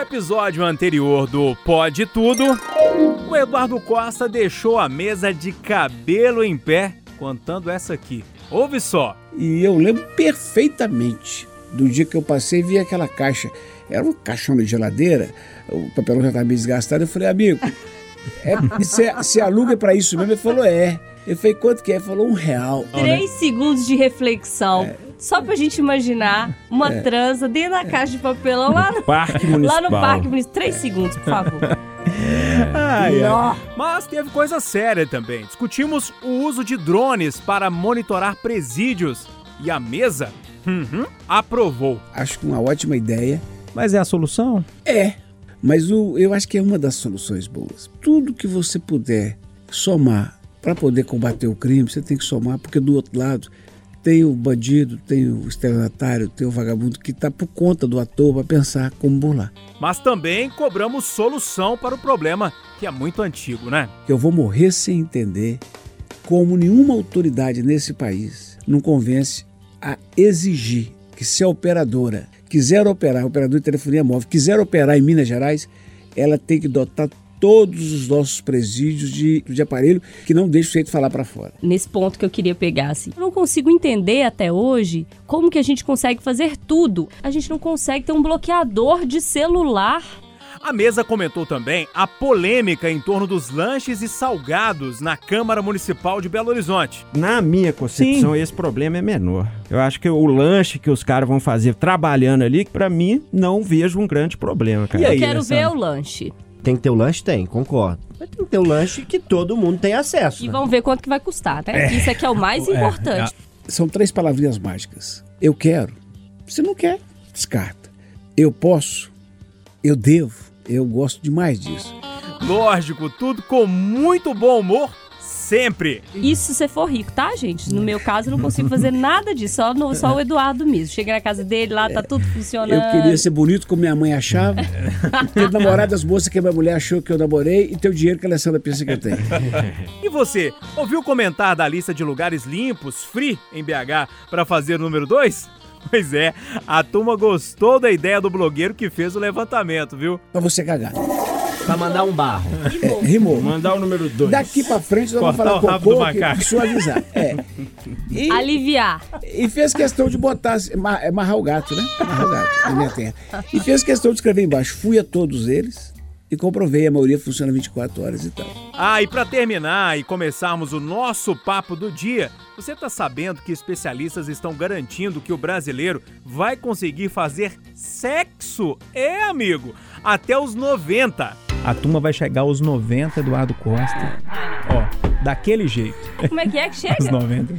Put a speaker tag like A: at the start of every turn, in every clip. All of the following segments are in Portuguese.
A: episódio anterior do Pode Tudo, o Eduardo Costa deixou a mesa de cabelo em pé contando essa aqui. Ouve só.
B: E eu lembro perfeitamente do dia que eu passei e vi aquela caixa. Era um caixão de geladeira, o papelão já estava meio desgastado. Eu falei, amigo, é, você, você aluga para isso mesmo? Ele falou, é. Eu falei, quanto que é? Ele falou, um real.
C: Três segundos de reflexão. É. Só pra gente imaginar uma é. transa dentro da caixa de papelão lá no
A: Parque Municipal.
C: Lá no Parque Municipal. Três segundos, por favor.
A: Ai, ai. Mas teve coisa séria também. Discutimos o uso de drones para monitorar presídios. E a mesa uhum, aprovou.
B: Acho que uma ótima ideia.
A: Mas é a solução?
B: É. Mas o, eu acho que é uma das soluções boas. Tudo que você puder somar para poder combater o crime, você tem que somar, porque do outro lado tem o bandido, tem o estelionatário, tem o vagabundo que está por conta do ator para pensar como burlar.
A: Mas também cobramos solução para o problema que é muito antigo, né?
B: Eu vou morrer sem entender como nenhuma autoridade nesse país não convence a exigir que se a operadora quiser operar, operador de telefonia móvel, quiser operar em Minas Gerais, ela tem que dotar todos os nossos presídios de, de aparelho que não deixa o jeito falar para fora.
C: Nesse ponto que eu queria pegar, assim, eu não consigo entender até hoje como que a gente consegue fazer tudo. A gente não consegue ter um bloqueador de celular
A: a mesa comentou também a polêmica em torno dos lanches e salgados na Câmara Municipal de Belo Horizonte.
D: Na minha concepção, Sim. esse problema é menor. Eu acho que o lanche que os caras vão fazer trabalhando ali, para mim, não vejo um grande problema, cara.
C: E aí, eu quero ver o lanche.
E: Tem que ter o lanche? Tem, concordo. Mas tem que ter o lanche que todo mundo tem acesso.
C: E né? vamos ver quanto que vai custar, né? É. Isso aqui é o mais é. importante.
B: É. São três palavrinhas mágicas. Eu quero. Se não quer, descarta. Eu posso. Eu devo. Eu gosto demais disso.
A: Lógico, tudo com muito bom humor sempre.
C: Isso se for rico, tá, gente? No meu caso, eu não consigo fazer nada disso. Só, no, só o Eduardo mesmo. Chega na casa dele, lá tá tudo funcionando.
B: Eu queria ser bonito como minha mãe achava. ter namorado as moças que a minha mulher achou que eu namorei e ter o dinheiro que a Alessandra pensa que eu tenho.
A: e você, ouviu comentar da lista de lugares limpos, free, em BH, para fazer o número 2? Pois é, a turma gostou da ideia do blogueiro que fez o levantamento, viu?
B: Pra você cagar.
E: Pra mandar um barro.
B: É, rimou.
A: Mandar o número 2.
B: Daqui pra frente nós vamos falar cocô, que suavizar. É.
C: E, Aliviar.
B: E fez questão de botar, é amarrar o gato, né? Amarrar o gato na minha terra. E fez questão de escrever embaixo, fui a todos eles e comprovei, a maioria funciona 24 horas e tal.
A: Ah, e para terminar e começarmos o nosso papo do dia, você está sabendo que especialistas estão garantindo que o brasileiro vai conseguir fazer sexo, é amigo, até os 90.
D: A turma vai chegar aos 90, Eduardo Costa. Ó, daquele jeito.
C: Como é que é que chega?
D: Os 90.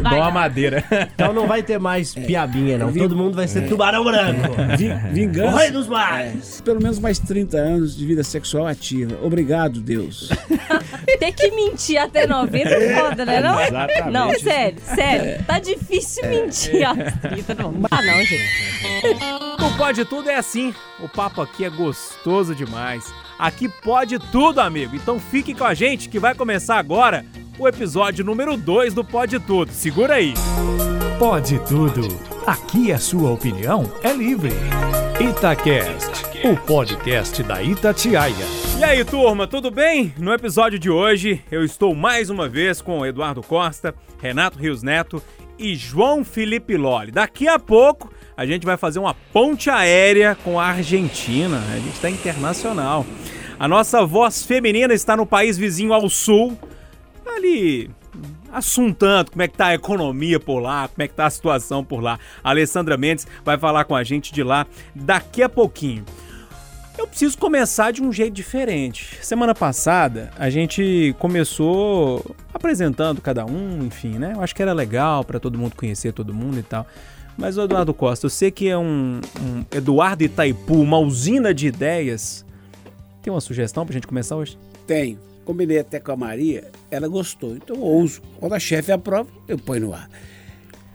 D: Vai. Dó a madeira.
E: Então não vai ter mais é. piabinha, não. Todo mundo vai ser é. tubarão branco.
B: vingança.
E: O rei dos mares.
B: É. Pelo menos mais 30 anos de vida sexual ativa. Obrigado, Deus.
C: ter que mentir até 90 é foda, né? Não?
D: Exatamente.
C: Não, sério, sério. Tá difícil mentir aos 30. Não dá, não, gente.
A: O Pode Tudo é assim. O papo aqui é gostoso demais. Aqui pode tudo, amigo. Então fique com a gente que vai começar agora o episódio número 2 do Pode Tudo. Segura aí.
F: Pode tudo. Aqui a sua opinião é livre. Itacast, o podcast da Itatiaia.
A: E aí, turma, tudo bem? No episódio de hoje, eu estou mais uma vez com Eduardo Costa, Renato Rios Neto e João Felipe Lolli. Daqui a pouco a gente vai fazer uma ponte aérea com a Argentina. A gente está internacional. A nossa voz feminina está no país vizinho ao sul, ali assuntando como é que tá a economia por lá, como é que tá a situação por lá. A Alessandra Mendes vai falar com a gente de lá daqui a pouquinho. Eu preciso começar de um jeito diferente. Semana passada a gente começou apresentando cada um, enfim, né? Eu acho que era legal para todo mundo conhecer todo mundo e tal. Mas Eduardo Costa, eu sei que é um, um Eduardo Itaipu, uma usina de ideias. Tem uma sugestão pra gente começar hoje?
B: Tenho. Combinei até com a Maria, ela gostou. Então eu ouso. Quando a chefe aprova, eu ponho no ar.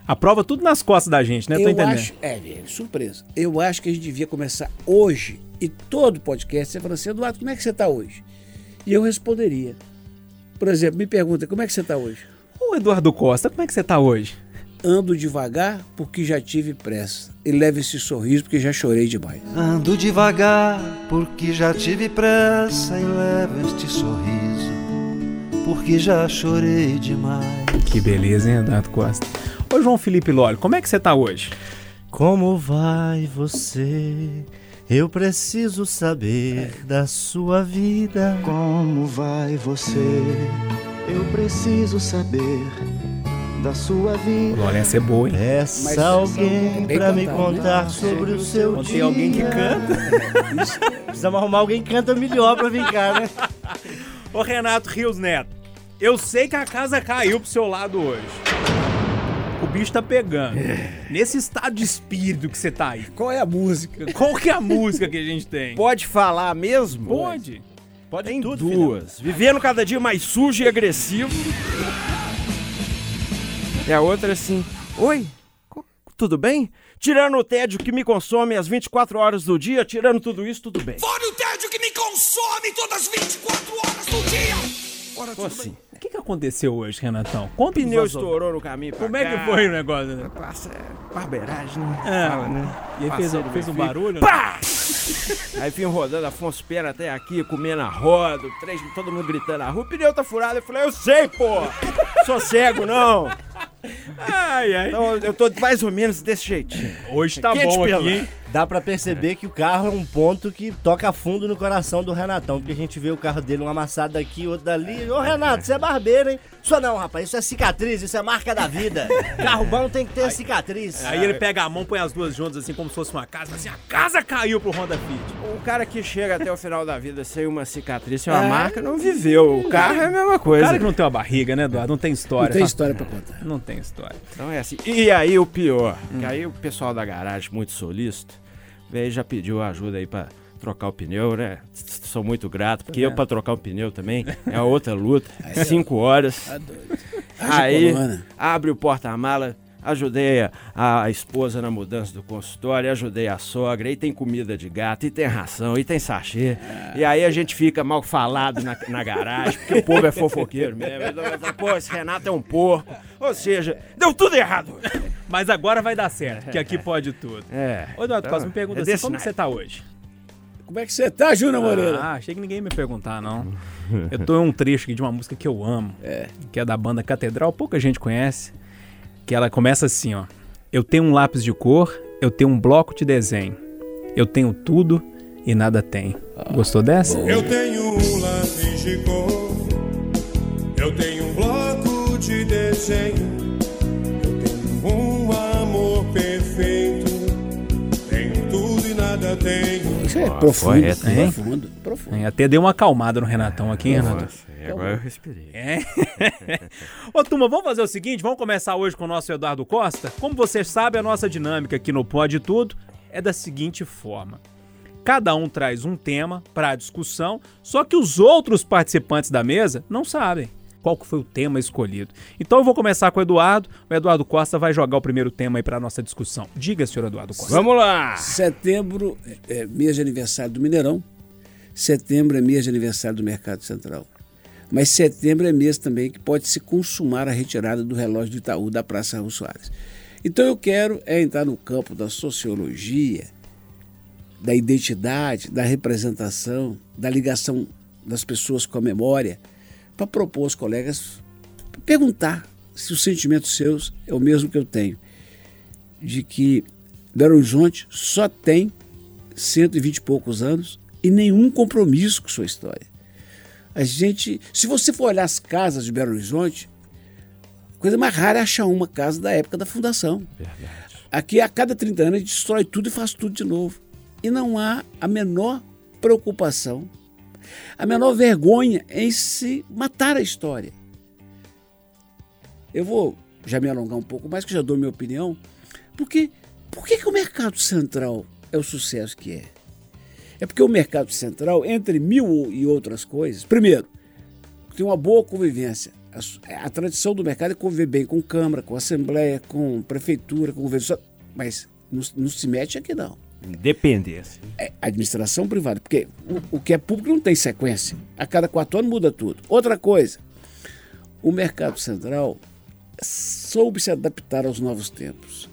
A: Aprova tudo nas costas da gente, né?
B: Eu
A: Tô entendendo.
B: Acho, é, é, surpresa. Eu acho que a gente devia começar hoje e todo podcast você fala assim, Eduardo, como é que você está hoje? E eu responderia. Por exemplo, me pergunta, como é que você está hoje?
A: Ô Eduardo Costa, como é que você está hoje?
B: Ando devagar porque já tive pressa. E leve esse sorriso porque já chorei demais.
G: Ando devagar porque já tive pressa e levo este sorriso porque já chorei demais.
A: Que beleza, hein, Renato Costa? Ô, João Felipe Lólio, como é que você tá hoje?
E: Como vai você? Eu preciso saber da sua vida.
G: Como vai você? Eu preciso saber da sua vida.
A: Essa é boa, hein?
E: Peça
B: Mas
E: alguém
B: é
E: pra me
B: né?
E: contar sobre o seu dia.
A: tem alguém que canta.
E: Precisamos arrumar alguém que canta melhor pra vir cá, né?
A: Ô, Renato Rios Neto, eu sei que a casa caiu pro seu lado hoje. O bicho tá pegando. Nesse estado de espírito que você tá aí,
B: Qual é a música?
A: qual que é a música que a gente tem?
D: Pode falar mesmo?
A: Pode.
E: Pode
D: Tem
E: tudo,
D: duas. Vivendo cada dia mais sujo e agressivo. E a outra assim: Oi, tudo bem? Tirando o tédio que me consome às 24 horas do dia, tirando tudo isso, tudo bem.
H: Fora o tédio que me consome todas as 24 horas do dia.
D: Tô assim.
A: O que, que aconteceu hoje, Renatão? Conta
D: O pneu estourou no caminho
A: Como é que
D: cá.
A: foi o negócio, né?
D: Passa, é, barbeiragem, né?
A: É.
D: Fala, né?
A: E aí fez, fez um barulho? né?
D: Pá! Aí vim rodando Afonso Pena até aqui, comendo a roda, três, todo mundo gritando na rua, o pneu tá furado. Eu falei, eu sei, pô! Sou cego, não!
A: Ai, ai.
D: Então eu tô mais ou menos desse jeitinho.
A: Hoje tá
D: Quente
A: bom
D: pela.
A: aqui, hein?
E: Dá pra perceber que o carro é um ponto que toca fundo no coração do Renatão, porque a gente vê o carro dele um amassado daqui, outro dali. Ô Renato, você é barbeiro, hein? Isso não, rapaz, isso é cicatriz, isso é marca da vida. Carro bom tem que ter cicatriz.
A: Aí ele pega a mão, põe as duas juntas assim como se fosse uma casa, assim, a casa caiu pro Honda Fit.
D: O cara que chega até o final da vida sem uma cicatriz, sem uma marca, não viveu. O carro é a mesma
A: O
D: coisa.
A: cara que não tem uma barriga, né, Eduardo? Não tem história.
B: Não tem história pra contar.
A: Não tem história.
D: Então é assim. E aí o pior, que aí o pessoal da garagem, muito solícito, veio já pediu ajuda aí pra trocar o pneu, né? Sou muito grato, porque eu pra trocar o pneu também é outra luta. Cinco horas.
B: Tá
D: Aí abre o porta-mala, ajudei a, a esposa na mudança do consultório, ajudei a sogra, e tem comida de gato, e tem ração, e tem sachê. E aí a gente fica mal falado na, na garagem, porque o povo é fofoqueiro mesmo. Então, Pô, esse Renato é um porco. Ou seja, deu tudo errado.
A: Mas agora vai dar certo, que aqui pode tudo.
D: É.
A: Ô, Eduardo
D: então,
A: Costa, me pergunta
D: é
A: assim, como que você tá hoje?
B: Como é que você tá, Júnior Moreira?
A: Ah, achei que ninguém ia me perguntar, não. Eu tô em um trecho aqui de uma música que eu amo, que é da banda Catedral, pouca gente conhece, que ela começa assim, ó. Eu tenho um lápis de cor, eu tenho um bloco de desenho. Eu tenho tudo e nada tem. Gostou dessa?
I: Eu tenho um lápis de cor, eu tenho um bloco de desenho,
B: é profundo,
D: correto,
A: hein?
B: profundo, profundo.
A: É, até deu uma acalmada no Renatão aqui, hein, Renato?
D: Nossa, agora eu respirei.
A: É. Ô, turma, vamos fazer o seguinte: vamos começar hoje com o nosso Eduardo Costa. Como vocês sabem, a nossa dinâmica aqui no Pode Tudo é da seguinte forma. Cada um traz um tema para a discussão, só que os outros participantes da mesa não sabem qual que foi o tema escolhido. Então eu vou começar com o Eduardo. O Eduardo Costa vai jogar o primeiro tema aí para nossa discussão. Diga, senhor Eduardo Costa.
D: Vamos lá!
B: Setembro é é mês de aniversário do Mineirão. Setembro é mês de aniversário do Mercado Central. Mas setembro é mês também que pode se consumar a retirada do relógio do Itaú da Praça Raul Soares. Então eu quero é entrar no campo da sociologia, da identidade, da representação, da ligação das pessoas com a memória, para propor aos colegas perguntar se os sentimentos seus é o mesmo que eu tenho, de que Belo Horizonte só tem 120 e poucos anos e nenhum compromisso com sua história. A gente, se você for olhar as casas de Belo Horizonte, a coisa mais rara é achar uma casa da época da fundação. Aqui, a cada 30 anos, a gente destrói tudo e faz tudo de novo. E não há a menor preocupação, a menor vergonha em se matar a história. Eu vou já me alongar um pouco mais, que já dou minha opinião, porque por que, que o mercado central é o sucesso que é? É porque o mercado central, entre mil e outras coisas, primeiro, tem uma boa convivência. A, su- a tradição do mercado é conviver bem com Câmara, com Assembleia, com Prefeitura, com governo. Mas não, não se mete aqui, não.
D: Independência.
B: É administração privada, porque o, o que é público não tem sequência. A cada quatro anos muda tudo. Outra coisa, o mercado central soube se adaptar aos novos tempos.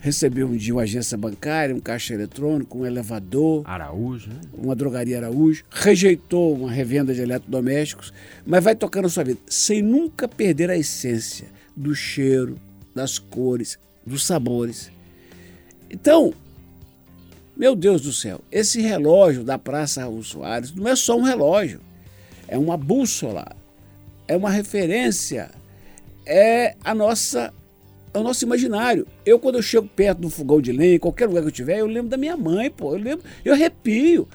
B: Recebeu um dia uma agência bancária, um caixa eletrônico, um elevador,
D: Araújo, né?
B: uma drogaria Araújo, rejeitou uma revenda de eletrodomésticos, mas vai tocando a sua vida, sem nunca perder a essência do cheiro, das cores, dos sabores. Então, meu Deus do céu, esse relógio da Praça Raul Soares não é só um relógio, é uma bússola, é uma referência, é a nossa é o nosso imaginário. Eu, quando eu chego perto do fogão de lenha, em qualquer lugar que eu tiver, eu lembro da minha mãe, pô. Eu lembro, eu arrepio.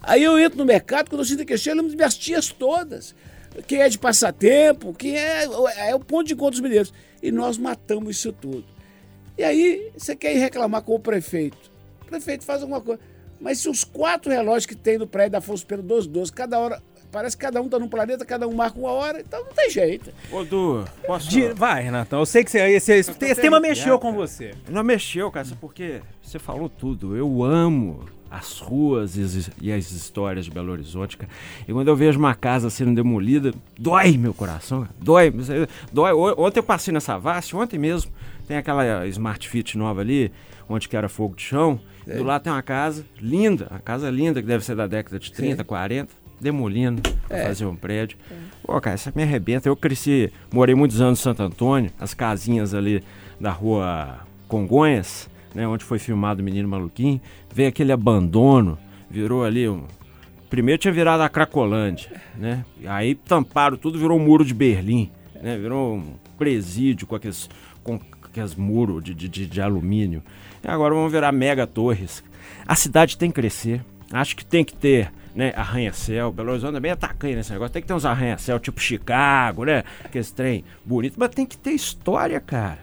B: Aí eu entro no mercado, quando eu sinto cheiro, eu lembro das minhas tias todas. Quem é de passatempo, quem é, é o ponto de encontro dos mineiros. E nós matamos isso tudo. E aí, você quer ir reclamar com o prefeito. O prefeito faz alguma coisa. Mas se os quatro relógios que tem no prédio da Afonso Pedro 1212, cada hora Parece que cada um tá num planeta, cada um marca uma hora, então não tem jeito.
D: Ô, Du, posso...
A: Di- Vai, Renatão. Eu sei que você, esse, esse, esse tema mexeu com você.
D: Não mexeu, cara, sabe por quê? Você falou tudo. Eu amo as ruas e as, as histórias de Belo Horizonte, cara. E quando eu vejo uma casa sendo demolida, dói meu coração, cara. dói. dói. Ontem eu passei na Savassi, ontem mesmo, tem aquela Smart Fit nova ali, onde que era fogo de chão. Do lado tem uma casa linda, uma casa linda, que deve ser da década de 30, 40, demolindo pra fazer um prédio. Pô, cara, isso me arrebenta. Eu cresci, morei muitos anos em Santo Antônio, as casinhas ali da rua Congonhas, né, onde foi filmado o Menino Maluquinho, veio aquele abandono, virou ali um... Primeiro tinha virado a Cracolândia, né? Aí tamparam tudo, virou um muro de Berlim, né? Virou um presídio com aqueles, com aqueles muros de, de, de alumínio. Agora vão virar mega torres. A cidade tem que crescer. Acho que tem que ter né, arranha-céu. Belo Horizonte é bem atacanha nesse negócio. Tem que ter uns arranha-céu, tipo Chicago, né? Aquele trem bonito. Mas tem que ter história, cara.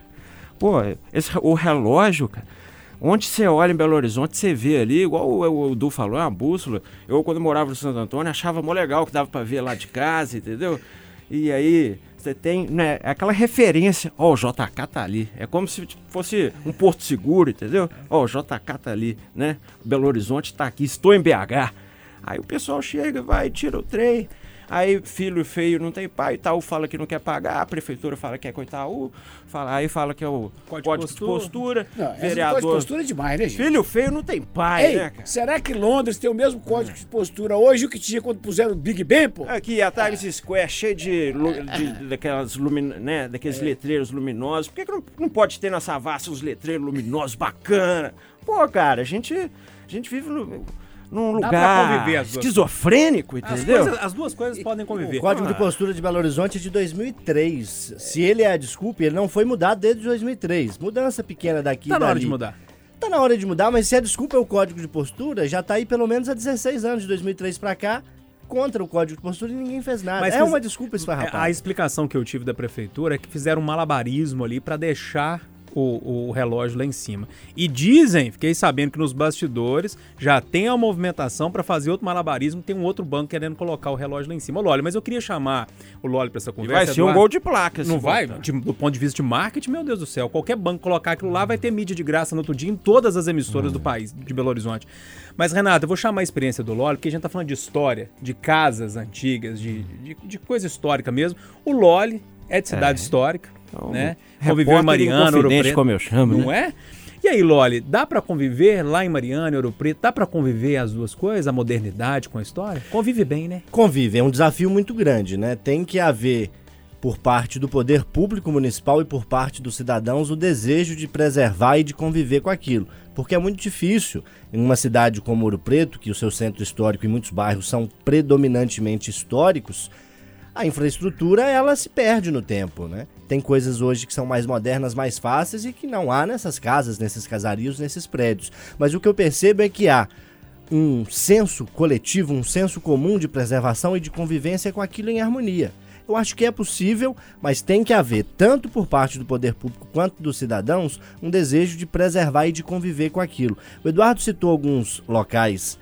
D: Pô, esse, o relógio, cara. Onde você olha em Belo Horizonte, você vê ali, igual o, o Du falou, é uma bússola. Eu, quando morava no Santo Antônio, achava mó legal que dava pra ver lá de casa, entendeu? E aí, você tem né, aquela referência. Ó, o JK tá ali. É como se tipo, fosse um porto seguro, entendeu? Ó, o JK tá ali, né? Belo Horizonte tá aqui, estou em BH. Aí o pessoal chega, vai, tira o trem. Aí filho feio não tem pai, Itaú fala que não quer pagar, a prefeitura fala que é com Itaú, fala, aí fala que é o
A: Código
D: código,
A: de
D: de postura,
B: Não,
D: vereador.
B: coisa de postura é demais, né, gente?
D: Filho feio não tem pai,
B: Ei,
D: né, cara?
B: será que Londres tem o mesmo código de postura hoje que tinha quando puseram o Big Ben, pô?
D: Aqui, a Times Square, cheio de, lu- de- daquelas lumin, né, daqueles
B: É.
D: letreiros luminosos. Por que, que não, não pode ter na Savassi uns letreiros luminosos bacana? Pô, cara, a gente, a gente vive no, num lugar
A: conviver as
D: esquizofrênico,
A: As,
D: entendeu?
A: coisas- as duas coisas podem conviver.
E: O Código de Postura de Belo Horizonte é de 2003. Se ele é a desculpa, ele não foi mudado desde 2003. Mudança pequena daqui e
A: Tá na hora
E: dali.
A: de mudar.
E: Tá na hora de mudar, mas se a desculpa é o Código de Postura, já tá aí pelo menos há 16 anos, de 2003 pra cá, contra o Código de Postura e ninguém fez nada.
A: Mas
E: é uma desculpa
A: É, A
E: esfarrapada.
A: explicação que eu tive da prefeitura é que fizeram um malabarismo ali pra deixar o, o relógio lá em cima. E dizem, fiquei sabendo que nos bastidores já tem a movimentação pra fazer outro malabarismo, tem um outro banco querendo colocar o relógio lá em cima. Ô, Loli, mas eu queria chamar o Loli pra essa
D: E
A: conversa.
D: vai ser um
A: Eduardo.
D: gol de placa.
A: Não vai? De- do ponto de vista de marketing, meu Deus do céu. Qualquer banco colocar aquilo lá vai ter mídia de graça no outro dia em todas as emissoras do país, de Belo Horizonte. Mas, Renato, eu vou chamar a experiência do Loli, porque a gente tá falando de história, de casas antigas, de, de, de coisa histórica mesmo. O Loli é de cidade histórica,
D: Então,
A: né? Conviveu em Mariana, Ouro Preto.
D: como eu chamo,
A: Não
D: né?
A: é? E aí, Loli, dá pra conviver lá em Mariana, Ouro Preto? Dá pra conviver as duas coisas, a modernidade com a história? Convive bem, né?
E: Convive, é um desafio muito grande, né? Tem que haver, por parte do poder público municipal e por parte dos cidadãos, o desejo de preservar e de conviver com aquilo. Porque é muito difícil, em uma cidade como Ouro Preto, que o seu centro histórico e muitos bairros são predominantemente históricos, a infraestrutura ela se perde no tempo, né? Tem coisas hoje que são mais modernas, mais fáceis e que não há nessas casas, nesses casarios, nesses prédios. Mas o que eu percebo é que há um senso coletivo, um senso comum de preservação e de convivência com aquilo em harmonia. Eu acho que é possível, mas tem que haver, tanto por parte do poder público quanto dos cidadãos, um desejo de preservar e de conviver com aquilo. O Eduardo citou alguns locais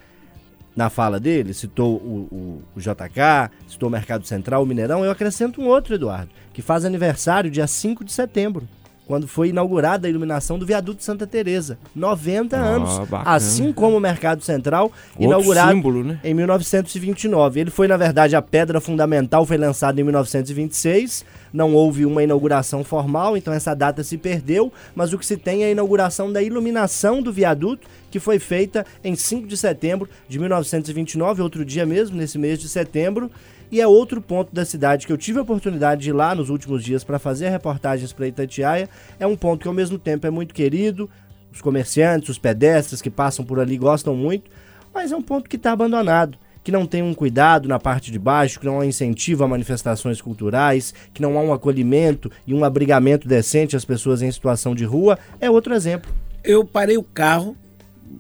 E: na fala dele, citou o, o- o JK, citou o Mercado Central, o Mineirão. Eu acrescento um outro, Eduardo, que faz aniversário dia 5 de setembro. Quando foi inaugurada a iluminação do viaduto Santa Teresa. 90
D: Ó,
E: anos,
D: bacana.
E: assim como o Mercado Central,
D: Outro
E: inaugurado
D: símbolo, né?
E: em 1929. Ele foi, na verdade, a pedra fundamental, foi lançado em 1926. Não houve uma inauguração formal, então essa data se perdeu, mas o que se tem é a inauguração da iluminação do viaduto, que foi feita em 5 de setembro de 1929, outro dia mesmo, nesse mês de setembro. E é outro ponto da cidade que eu tive a oportunidade de ir lá nos últimos dias para fazer reportagens para Itatiaia. É um ponto que ao mesmo tempo é muito querido, os comerciantes, os pedestres que passam por ali gostam muito, mas é um ponto que está abandonado, que não tem um cuidado na parte de baixo, que não há incentivo a manifestações culturais, que não há um acolhimento e um abrigamento decente às pessoas em situação de rua, é outro exemplo.
B: Eu parei o carro,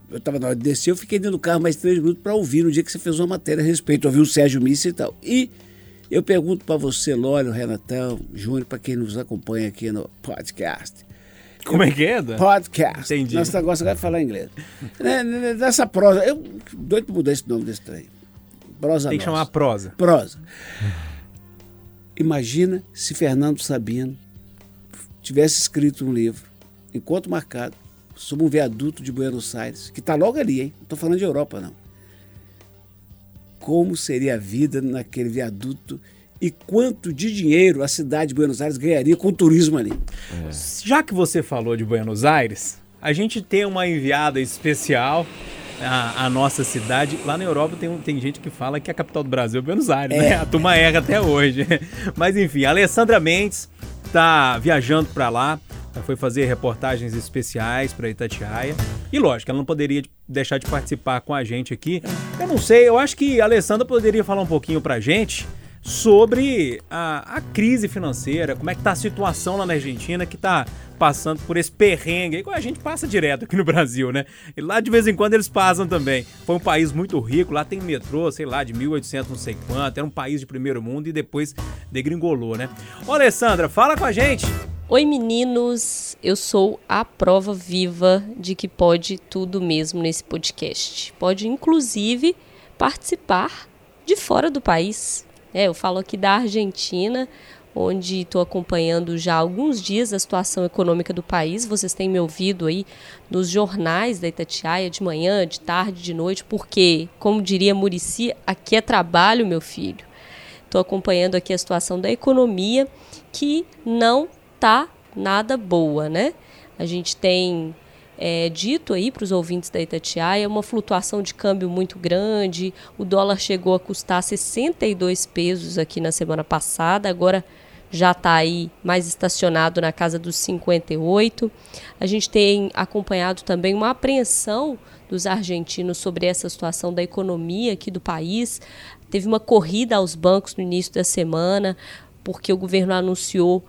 B: eu estava na hora de descer, eu fiquei dentro do carro mais três minutos para ouvir no dia que você fez uma matéria a respeito, ouvir o Sérgio Missa e tal. E eu pergunto para você, Lólio, Renatão, Júnior, para quem nos acompanha aqui no podcast.
A: Como é que é, Dan?
B: Podcast.
A: Entendi.
B: Nosso negócio agora é falar inglês. Né, né, Dessa prosa, eu doido para mudar esse nome desse trem. Prosa
A: Tem que
B: nossa.
A: chamar prosa.
B: Prosa. Imagina se Fernando Sabino tivesse escrito um livro, Encontro Marcado, sobre um viaduto de Buenos Aires, que está logo ali, hein? Não estou falando de Europa, não. Como seria a vida naquele viaduto e quanto de dinheiro a cidade de Buenos Aires ganharia com o turismo ali?
A: Já que você falou de Buenos Aires, a gente tem uma enviada especial à, à nossa cidade. Lá na Europa tem, tem gente que fala que a capital do Brasil é Buenos Aires, né? A turma erra até hoje. Mas enfim, a Alessandra Mendes tá viajando para lá. Ela foi fazer reportagens especiais para Itatiaia. E lógico, ela não poderia deixar de participar com a gente aqui. Eu não sei, eu acho que a Alessandra poderia falar um pouquinho pra gente sobre a, a crise financeira, como é que tá a situação lá na Argentina que tá passando por esse perrengue que a gente passa direto aqui no Brasil, né? E lá de vez em quando eles passam também. Foi um país muito rico, lá tem metrô, sei lá, de 1800 não sei quanto, era um país de primeiro mundo e depois degringolou, né? Ô Alessandra, fala com a gente!
C: Oi meninos, eu sou a prova viva de que pode tudo mesmo nesse podcast. Pode inclusive participar de fora do país. É, eu falo aqui da Argentina, onde estou acompanhando já há alguns dias a situação econômica do país. Vocês têm me ouvido aí nos jornais da Itatiaia de manhã, de tarde, de noite, porque, como diria Murici, aqui é trabalho, meu filho. Estou acompanhando aqui a situação da economia que não tá nada boa, né? A gente tem é, dito aí para os ouvintes da Itatiaia uma flutuação de câmbio muito grande. O dólar chegou a custar 62 pesos aqui na semana passada, agora já está aí mais estacionado na casa dos 58. A gente tem acompanhado também uma apreensão dos argentinos sobre essa situação da economia aqui do país. Teve uma corrida aos bancos no início da semana, porque o governo anunciou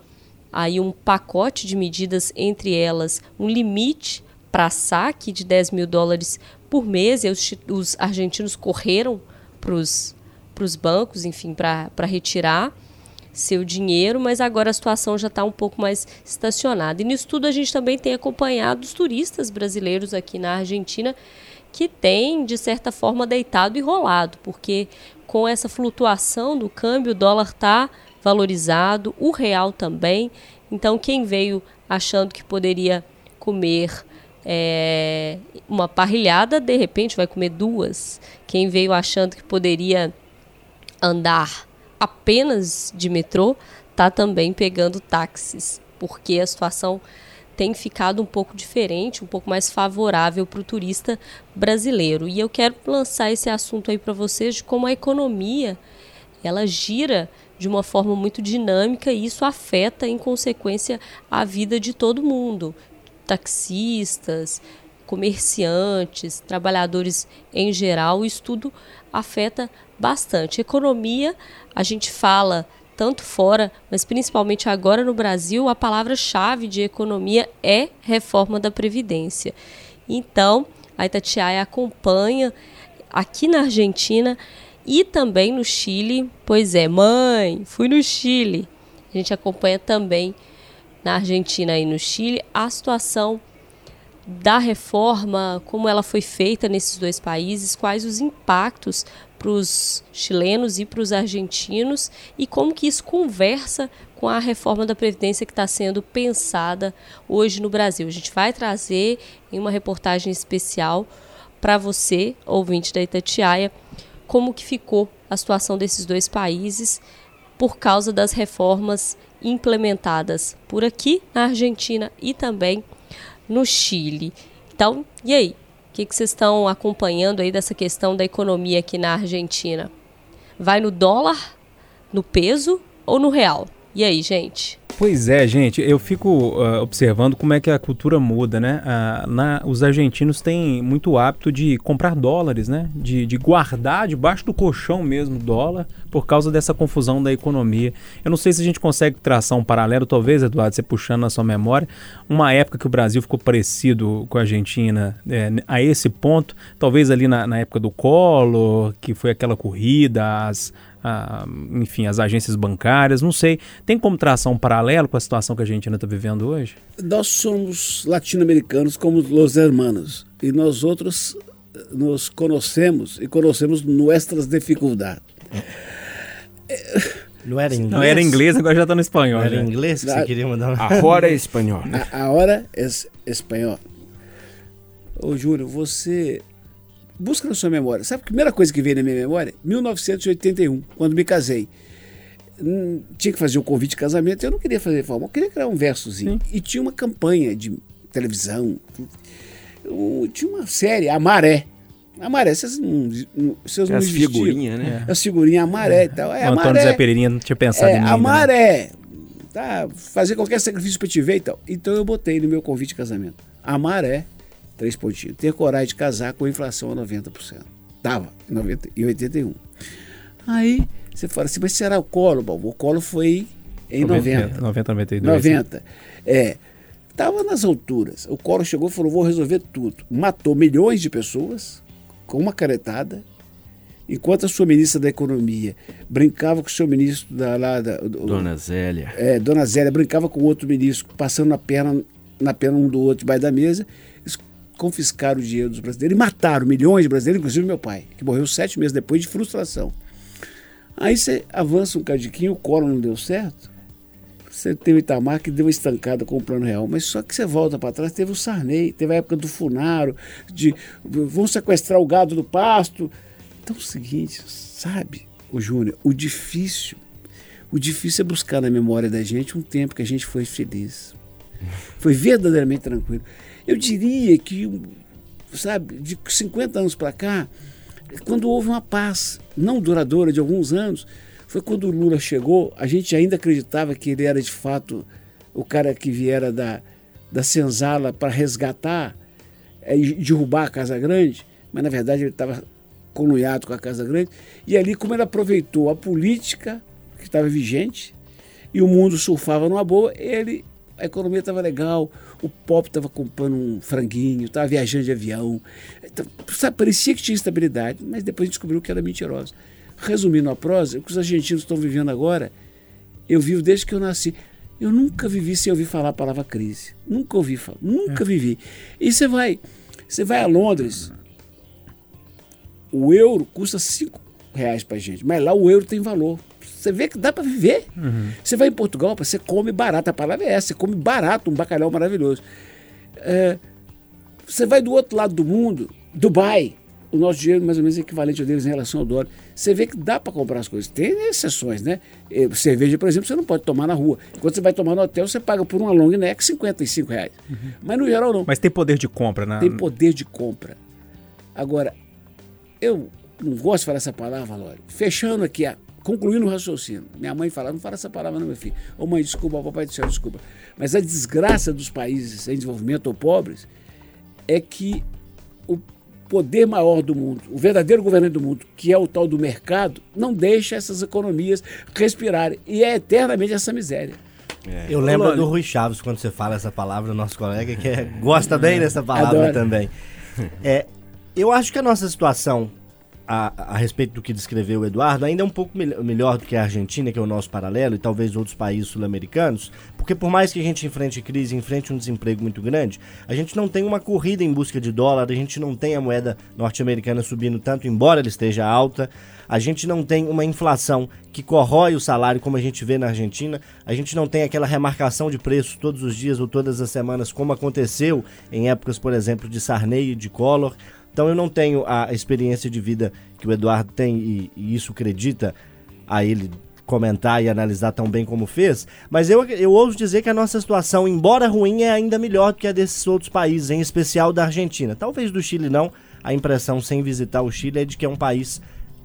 C: aí um pacote de medidas, entre elas um limite para saque de 10 mil dólares por mês, e os, os argentinos correram para os bancos, enfim, para retirar seu dinheiro, mas agora a situação já está um pouco mais estacionada. E nisso tudo a gente também tem acompanhado os turistas brasileiros aqui na Argentina que têm, de certa forma, deitado e rolado, porque com essa flutuação do câmbio, o dólar está valorizado, o real também. Então, quem veio achando que poderia comer é, uma parrilhada, de repente vai comer duas. Quem veio achando que poderia andar apenas de metrô, tá também pegando táxis, porque a situação tem ficado um pouco diferente, um pouco mais favorável para o turista brasileiro. E eu quero lançar esse assunto aí para vocês de como a economia ela gira de uma forma muito dinâmica e isso afeta, em consequência, a vida de todo mundo. Taxistas, comerciantes, trabalhadores em geral, isso tudo afeta bastante. Economia, a gente fala tanto fora, mas principalmente agora no Brasil, a palavra-chave de economia é reforma da Previdência. Então, a Itatiaia acompanha aqui na Argentina e também no Chile. Pois é, mãe, fui no Chile. A gente acompanha também na Argentina e no Chile a situação da reforma, como ela foi feita nesses dois países, quais os impactos para os chilenos e para os argentinos e como que isso conversa com a reforma da Previdência que está sendo pensada hoje no Brasil. A gente vai trazer em uma reportagem especial para você, ouvinte da Itatiaia, como que ficou a situação desses dois países por causa das reformas implementadas por aqui na Argentina e também no Chile. Então, e aí? O que, que vocês estão acompanhando aí dessa questão da economia aqui na Argentina? Vai no dólar, no peso ou no real? E aí, gente?
A: Pois é, gente, eu fico uh, observando como é que a cultura muda, né? Uh, na, os argentinos têm muito hábito de comprar dólares, né? De, de guardar debaixo do colchão mesmo dólar por causa dessa confusão da economia. Eu não sei se a gente consegue traçar um paralelo, talvez, Eduardo, você puxando na sua memória, uma época que o Brasil ficou parecido com a Argentina é, a esse ponto, talvez ali na, na época do Collor, que foi aquela corrida, as a, enfim, as agências bancárias, não sei. Tem como traçar um paralelo com a situação que a Argentina está vivendo hoje?
B: Nós somos latino-americanos como os hermanos e nós outros nos conhecemos e conhecemos nossas dificuldades.
E: Não era inglês?
A: Não era inglês, agora já está no espanhol.
E: Era
A: já.
E: inglês que você queria mandar?
D: Agora é espanhol.
B: A, a hora é espanhol. Ô, Júlio, você busca na sua memória. Sabe a primeira coisa que veio na minha memória? 1981, quando me casei. Hum, tinha que fazer o um convite de casamento, eu não queria fazer forma, eu queria criar um versozinho. Sim. E tinha uma campanha de televisão, um, tinha uma série, A Maré. A Maré, vocês não, vocês não
D: As figurinhas, né?
B: As figurinhas, a Maré e tal. É,
A: o Antônio
B: maré,
A: Zé Pereirinha não tinha pensado
B: é,
A: em mim.
B: A Maré. Né? Tá, fazer qualquer sacrifício para te ver e tal. Então eu botei no meu convite de casamento. A Maré Três pontinhos. Ter coragem de casar com inflação a 90%. Tava em, 90, em 81. Aí você fala assim, mas será o colo, Bom, O colo foi em 90.
A: 90, 92.
B: 90. É. Tava nas alturas. O colo chegou e falou: vou resolver tudo. Matou milhões de pessoas com uma caretada. Enquanto a sua ministra da Economia brincava com o seu ministro da, lá da,
D: Dona Zélia.
B: É, Dona Zélia brincava com outro ministro, passando na perna, na perna um do outro debaixo da mesa confiscaram o dinheiro dos brasileiros e mataram milhões de brasileiros, inclusive meu pai, que morreu sete meses depois de frustração. Aí você avança um cadiquinho, o colo não deu certo. Você teve o Itamar que deu uma estancada com o plano real, mas só que você volta para trás, teve o Sarney, teve a época do Funaro, de vão sequestrar o gado do pasto. Então é o seguinte, sabe, o Júnior, o difícil, o difícil é buscar na memória da gente um tempo que a gente foi feliz. Foi verdadeiramente tranquilo. Eu diria que, sabe, de 50 anos para cá, quando houve uma paz não duradoura de alguns anos, foi quando o Lula chegou, a gente ainda acreditava que ele era de fato o cara que viera da, da senzala para resgatar é, e derrubar a Casa Grande, mas na verdade ele estava conluiado com a Casa Grande. E ali, como ele aproveitou a política que estava vigente e o mundo surfava numa boa, ele a economia estava legal, o pop estava comprando um franguinho, estava viajando de avião. Então, sabe, parecia que tinha estabilidade, mas depois descobriu que era mentirosa. Resumindo a prosa, o que os argentinos estão vivendo agora, eu vivo desde que eu nasci. Eu nunca vivi sem ouvir falar a palavra crise. Nunca ouvi falar, nunca é. vivi. E você vai, você vai a Londres, o euro custa 5 reais para gente, mas lá o euro tem valor. Você vê que dá para viver. Uhum. Você vai em Portugal, você come barato. A palavra é essa: você come barato um bacalhau maravilhoso. É, você vai do outro lado do mundo, Dubai, o nosso dinheiro mais ou menos é equivalente ao deles em relação ao dólar. Você vê que dá para comprar as coisas. Tem exceções, né? Cerveja, por exemplo, você não pode tomar na rua. Quando você vai tomar no hotel, você paga por uma long neck 55 reais. Uhum. Mas no geral não.
A: Mas tem poder de compra, né?
B: Tem poder de compra. Agora, eu não gosto de falar essa palavra, Lório. Fechando aqui a concluindo o raciocínio. Minha mãe fala, não fala essa palavra não, meu filho. Ô mãe, desculpa, papai do céu, desculpa. Mas a desgraça dos países em desenvolvimento ou pobres é que o poder maior do mundo, o verdadeiro governante do mundo, que é o tal do mercado, não deixa essas economias respirarem. E é eternamente essa miséria.
E: É. Eu lembro Olá, do Rui Chaves quando você fala essa palavra, nosso colega, que é, gosta bem dessa palavra Adoro. também. É, eu acho que a nossa situação a, a respeito do que descreveu o Eduardo, ainda é um pouco mel- melhor do que a Argentina, que é o nosso paralelo, e talvez outros países sul-americanos, porque por mais que a gente enfrente crise, enfrente um desemprego muito grande, a gente não tem uma corrida em busca de dólar, a gente não tem a moeda norte-americana subindo tanto, embora ela esteja alta, a gente não tem uma inflação que corrói o salário como a gente vê na Argentina, a gente não tem aquela remarcação de preços todos os dias ou todas as semanas, como aconteceu em épocas, por exemplo, de Sarney e de Collor. Então eu não tenho a experiência de vida que o Eduardo tem e, e isso acredita a ele comentar e analisar tão bem como fez, mas eu, eu ouso dizer que a nossa situação, embora ruim, é ainda melhor do que a desses outros países, em especial da Argentina. Talvez do Chile não, a impressão sem visitar o Chile é de que é um país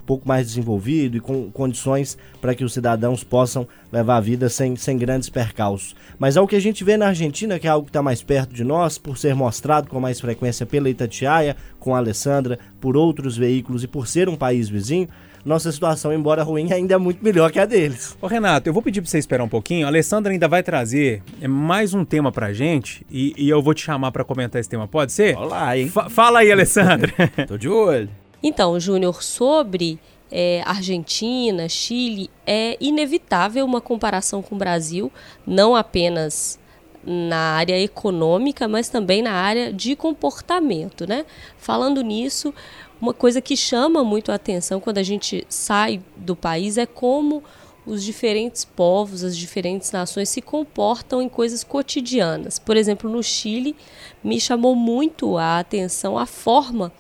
E: pouco mais desenvolvido e com condições para que os cidadãos possam levar a vida sem, sem grandes percalços. Mas é o que a gente vê na Argentina, que é algo que está mais perto de nós, por ser mostrado com mais frequência pela Itatiaia, com a Alessandra, por outros veículos e por ser um país vizinho, nossa situação, embora ruim, ainda é muito melhor que a deles.
A: Ô Renato, eu vou pedir pra você esperar um pouquinho. A Alessandra ainda vai trazer é, mais um tema pra gente e, e eu vou te chamar pra comentar esse tema, pode ser?
D: Olá, hein?
A: Fa- fala aí, Alessandra.
D: Tô de olho.
C: Então, Júnior, sobre é, Argentina, Chile, é inevitável uma comparação com o Brasil, não apenas na área econômica, mas também na área de comportamento, né? Falando nisso, uma coisa que chama muito a atenção quando a gente sai do país é como os diferentes povos, as diferentes nações se comportam em coisas cotidianas. Por exemplo, no Chile, me chamou muito a atenção a forma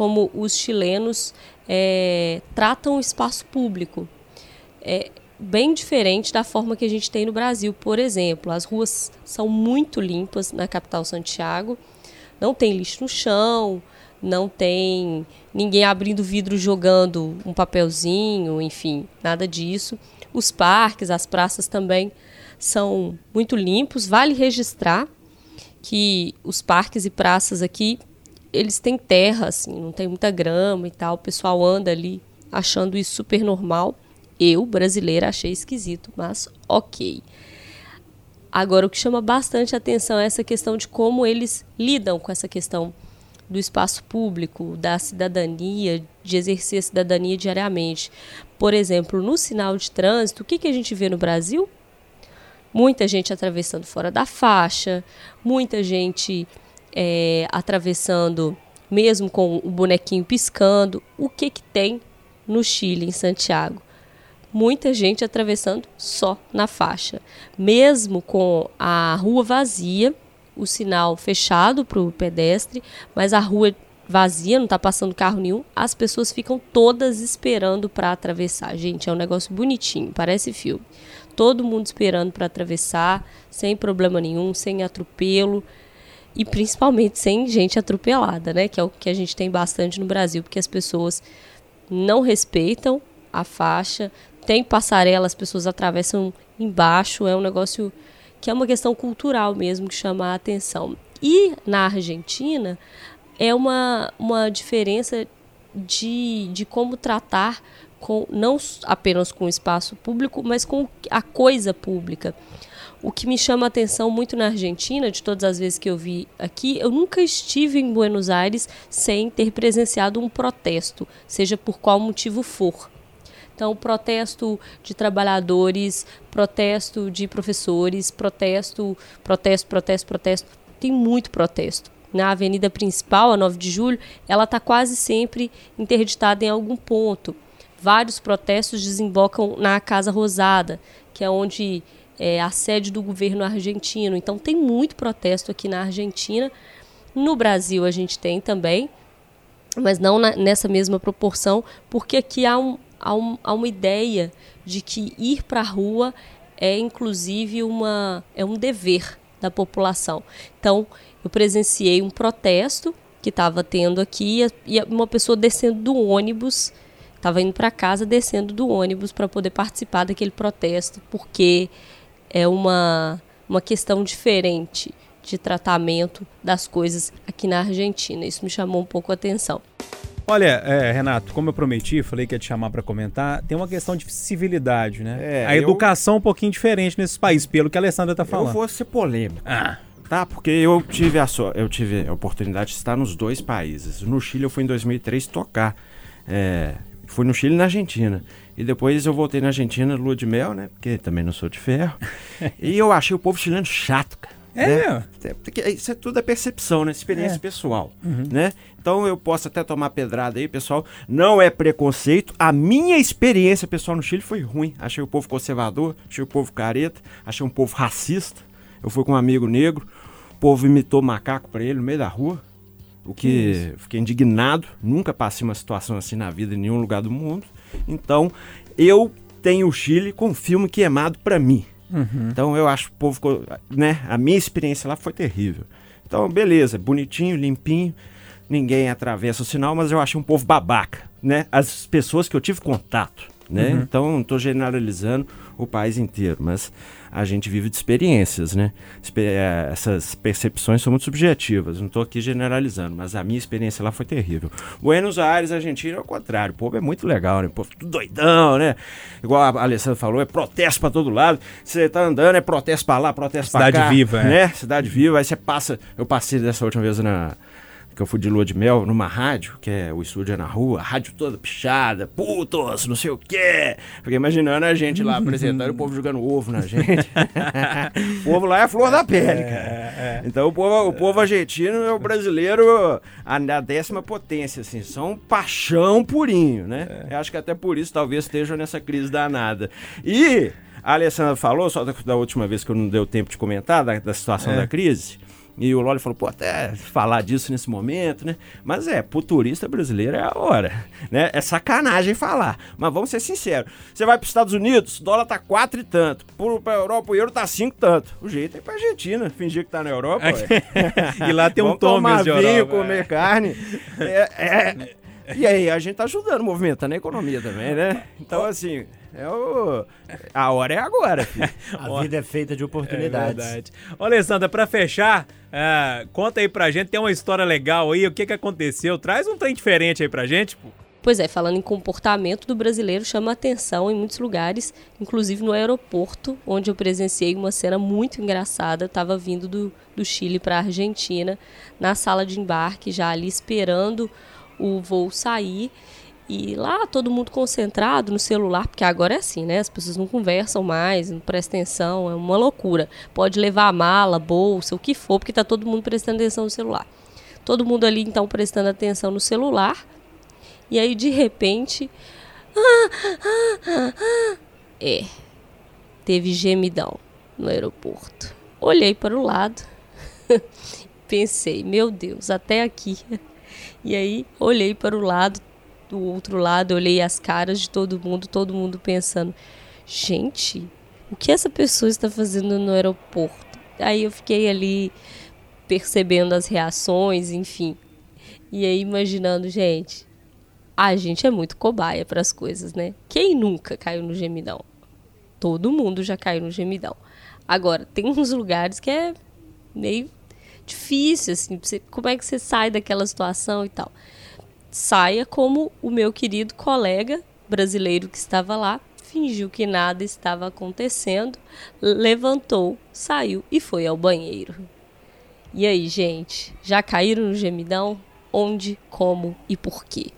C: como os chilenos é, tratam o espaço público. É bem diferente da forma que a gente tem no Brasil. Por exemplo, as ruas são muito limpas na capital Santiago, não tem lixo no chão, não tem ninguém abrindo vidro jogando um papelzinho, enfim, nada disso. Os parques, as praças também são muito limpos. Vale registrar que os parques e praças aqui eles têm terra, assim, não tem muita grama e tal. O pessoal anda ali achando isso super normal. Eu, brasileira, achei esquisito, mas ok. Agora, o que chama bastante atenção é essa questão de como eles lidam com essa questão do espaço público, da cidadania, de exercer a cidadania diariamente. Por exemplo, no sinal de trânsito, o que, que a gente vê no Brasil? Muita gente atravessando fora da faixa, muita gente é, atravessando mesmo com o bonequinho piscando. O que, que tem no Chile, em Santiago? Muita gente atravessando só na faixa. Mesmo com a rua vazia, o sinal fechado para o pedestre, mas a rua vazia, não está passando carro nenhum, as pessoas ficam todas esperando para atravessar. Gente, é um negócio bonitinho, parece filme. Todo mundo esperando para atravessar, sem problema nenhum, sem atropelo e principalmente sem gente atropelada, né? Que é o que a gente tem bastante no Brasil, porque as pessoas não respeitam a faixa, tem passarela, as pessoas atravessam embaixo, é um negócio que é uma questão cultural mesmo que chama a atenção. E na Argentina é uma, uma diferença de, de como tratar com não apenas com o espaço público, mas com a coisa pública. O que me chama a atenção muito na Argentina, de todas as vezes que eu vi aqui, eu nunca estive em Buenos Aires sem ter presenciado um protesto, seja por qual motivo for. Então, protesto de trabalhadores, protesto de professores, protesto, protesto, protesto, protesto. Tem muito protesto. Na avenida principal, a 9 de julho, ela está quase sempre interditada em algum ponto. Vários protestos desembocam na Casa Rosada, que é onde é a sede do governo argentino. Então, tem muito protesto aqui na Argentina. No Brasil, a gente tem também, mas não na, nessa mesma proporção, porque aqui há um, há, um, há uma ideia de que ir para a rua é inclusive uma, é um dever da população. Então, eu presenciei um protesto que estava tendo aqui e uma pessoa descendo do ônibus, estava indo para casa descendo do ônibus para poder participar daquele protesto, porque é uma, uma questão diferente de tratamento das coisas aqui na Argentina. Isso me chamou um pouco a atenção.
A: Olha, é, Renato, como eu prometi, falei que ia te chamar para comentar, tem uma questão de civilidade, né?
D: É,
A: a
D: eu-
A: educação é um pouquinho diferente nesses países, pelo que a Alessandra tá falando.
D: Eu vou ser polêmico.
A: Ah,
D: Tá, porque eu tive a so... eu tive a oportunidade de estar nos dois países. No Chile eu fui em 2003 tocar É, fui no Chile e na Argentina. E depois eu voltei na Argentina, lua de mel, né? Porque também não sou de ferro. e eu achei o povo chileno chato, cara.
A: É
D: né?
A: mesmo?
D: É, porque Isso é tudo é percepção, né? Experiência
A: É.
D: pessoal, né? Então eu posso até tomar pedrada aí, pessoal. Não é preconceito. A minha experiência pessoal no Chile foi ruim. Achei o povo conservador, achei o povo careta, achei um povo racista. Eu fui com um amigo negro, o povo imitou macaco pra ele no meio da rua. O que fiquei indignado. Nunca passei uma situação assim na vida em nenhum lugar do mundo. Então, eu tenho o Chile com um filme queimado pra mim. Então eu acho o povo, né? A minha experiência lá foi terrível. Então, beleza, bonitinho, limpinho, ninguém atravessa o sinal, mas eu achei um povo babaca, né? As pessoas que eu tive contato, né? Então, não tô generalizando o país inteiro, mas a gente vive de experiências, né? Eh, Essas percepções são muito subjetivas, não tô aqui generalizando, mas a minha experiência lá foi terrível. Buenos Aires, Argentina, é o contrário, o povo é muito legal, né? O povo tudo doidão, né? Igual a Alessandra falou, é protesto pra todo lado. Você tá andando, é protesto pra lá, protesto
A: Cidade
D: cá.
A: viva, é.
D: né? Cidade viva, aí você passa. Eu passei dessa última vez na. Que eu fui de lua de mel numa rádio, que é o estúdio é na rua, a rádio toda pichada, putos, não sei o quê. Fiquei imaginando a gente lá apresentando, o povo jogando ovo na gente. o povo lá é a flor da pele, cara. Então o povo, o povo argentino é o brasileiro a, a décima potência, assim, são paixão purinho, né? Eu acho que até por isso talvez estejam nessa crise danada. E a Alessandra falou, só da, da última vez que eu não deu tempo de comentar, da, da situação da crise. E o Loli falou, pô, até falar disso nesse momento, né? Mas é, pro turista brasileiro é a hora, né? É sacanagem falar. Mas vamos ser sinceros. Você vai pros Estados Unidos, dólar tá quatro e tanto. Pro, pra Europa, o euro tá cinco e tanto. O jeito é ir pra Argentina, fingir que tá na Europa, ué.
A: E lá tem um de
D: vinho,
A: Europa,
D: comer
A: é.
D: carne. É, é. E aí, a gente tá ajudando, movimentando a economia também, né? Então, assim, é o... a hora é agora, filho.
E: A vida é feita de
A: É
E: oportunidades.
A: verdade. Ô, Alessandra, pra fechar, é, conta aí pra gente, tem uma história legal aí, o que que aconteceu? Traz um trem diferente aí pra gente, pô.
C: Pois é, falando em comportamento do brasileiro, chama atenção em muitos lugares, inclusive no aeroporto, onde eu presenciei uma cena muito engraçada. Eu estava vindo do, do Chile para a Argentina, na sala de embarque, já ali esperando o voo sair. E lá todo mundo concentrado no celular, porque agora é assim, né? As pessoas não conversam mais, não prestam atenção, é uma loucura. Pode levar a mala, bolsa, o que for, porque tá todo mundo prestando atenção no celular. Todo mundo ali então prestando atenção no celular. E aí, de repente. É. Teve gemidão no aeroporto. Olhei para o lado. Pensei, meu Deus, até aqui. E aí, olhei para o lado, do outro lado, olhei as caras de todo mundo, todo mundo pensando: gente, o que essa pessoa está fazendo no aeroporto? Aí eu fiquei ali percebendo as reações, enfim. E aí, imaginando, gente, a gente é muito cobaia para as coisas, né? Quem nunca caiu no gemidão? Todo mundo já caiu no gemidão. Agora, tem uns lugares que é meio difícil, assim, como é que você sai daquela situação e tal. Saia como o meu querido colega brasileiro que estava lá, fingiu que nada estava acontecendo, levantou, saiu e foi ao banheiro. E aí, gente, já caíram no gemidão? Onde, como e por quê?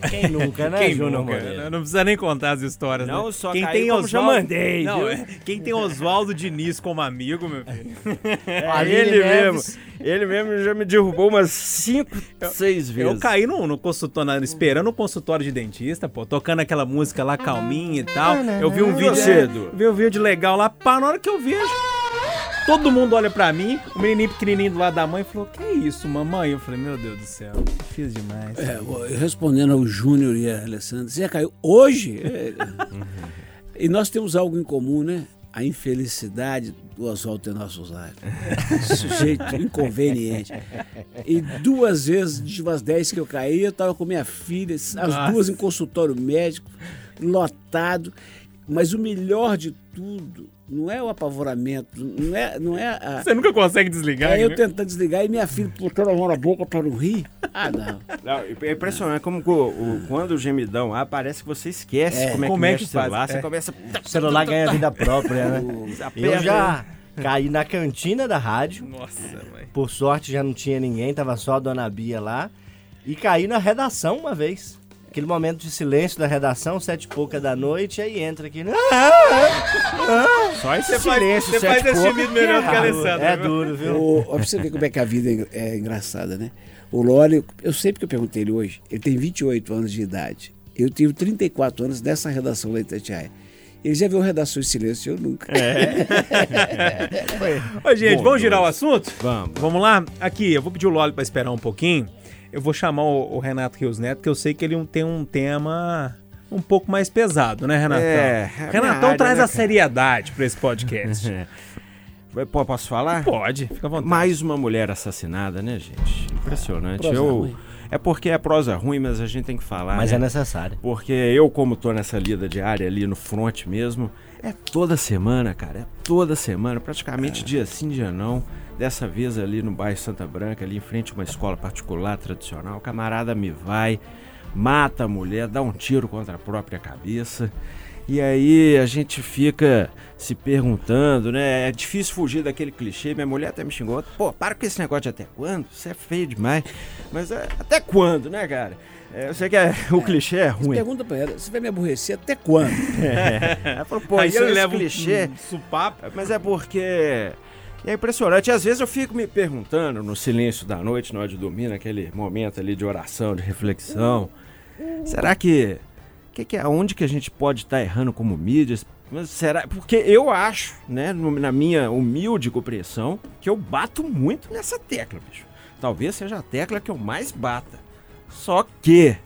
E: Quem nunca, né,
A: Quem
E: Júnior
A: nunca?
E: Moreira?
A: Não precisa nem contar as histórias,
D: Não
A: né?
D: só
A: quem
D: caiu,
A: tem
D: como já
A: Oswaldo-
D: mandei,
A: Não,
D: viu?
A: é, quem tem Oswaldo Diniz como amigo, meu filho.
D: É
E: Aline
D: ele
E: Neves.
D: mesmo. Ele mesmo já me derrubou umas cinco, seis vezes.
A: Eu caí no, no consultório, esperando o consultório de dentista, pô, tocando aquela música lá calminha e tal. Eu vi um vídeo, é,
D: Edu?
A: vi um vídeo legal lá, pá, na hora que eu vejo, todo mundo olha pra mim, o menininho pequenininho do lado da mãe falou, que isso, mamãe? Eu falei, meu Deus do céu, fiz demais.
B: É, respondendo ao Júnior e a Alessandra, você já caiu hoje? É. e nós temos algo em comum, né? A infelicidade do Oswaldo Tenócio Rosário. Sujeito inconveniente. E duas vezes, de umas dez que eu caí, eu estava com minha filha, as
A: Nossa.
B: duas em consultório médico, lotado. Mas o melhor de tudo não é o apavoramento, não é, não é a,
A: Você nunca consegue desligar,
B: é eu
A: né?
B: tentando desligar e minha filha botando a mão na boca para não rir. Ah, não.
D: Não, é impressionante como o- o- quando o gemidão ah, parece que você esquece
B: É.
D: como é
A: Como
D: que
A: é que
D: o celular.
A: faz?
D: Você
A: É.
D: começa...
E: O celular ganha vida própria, né? Eu já caí na cantina da rádio.
A: Nossa, velho.
E: Por sorte já não tinha ninguém, tava só a dona Bia lá. E caí na redação uma vez. Aquele momento de silêncio da redação, sete e pouca da noite, aí entra aqui.
D: Só esse
A: Você faz,
D: silêncio,
A: você faz
D: sete
A: esse melhor do que a Alessandra.
E: É
A: viu?
E: duro, viu?
B: O, ó, pra você ver como é que a vida é engra- é engraçada, né? O Lore, eu sempre que eu perguntei ele hoje, ele tem 28 anos de idade. Eu tive 34 anos dessa redação lá em Itatiaia. Ele já viu redação em silêncio, eu nunca.
A: Ô, gente, vamos girar o assunto?
D: Vamos.
A: Vamos lá? Aqui, eu vou pedir o Loli pra esperar um pouquinho. Eu vou chamar o, o Renato Rios Neto, que eu sei que ele tem um tema um pouco mais pesado, né, Renatão?
D: É, minha
A: Renatão
D: área,
A: traz
D: né,
A: a seriedade pra esse podcast.
D: Pô, Posso falar?
A: Pode, fica à vontade.
D: Mais uma mulher assassinada, né, gente? Impressionante. eu...
B: ruim.
D: É porque é prosa ruim, mas a gente tem que falar.
E: Mas
D: né?
E: é necessário.
D: Porque eu, como tô nessa lida diária ali no front mesmo, é toda semana, cara. É toda semana, praticamente dia sim, dia não. Dessa vez ali no bairro Santa Branca, ali em frente a uma escola particular tradicional, o camarada me vai, mata a mulher, dá um tiro contra a própria cabeça. E aí a gente fica se perguntando, né? É difícil fugir daquele clichê. Minha mulher até me xingou. Pô, para com esse negócio de até quando? Isso é feio demais. Mas é, até quando, né, cara? É, eu sei que é- o clichê é ruim.
B: Pergunta pra ela, você vai me aborrecer até quando?
D: Ela falou, pô,
A: Aí
D: isso
A: ele
D: é
A: leva um-
D: clichê.
A: um supapo.
D: Mas é porque é impressionante. Às vezes eu fico me perguntando no silêncio da noite, na hora de dormir, naquele momento ali de oração, de reflexão. Será que. que, que é onde que a gente pode estar errando como mídias? Mas será? Porque eu acho, né, na minha humilde compreensão, que eu bato muito nessa tecla, bicho. Talvez seja a tecla que eu mais bata. Só que.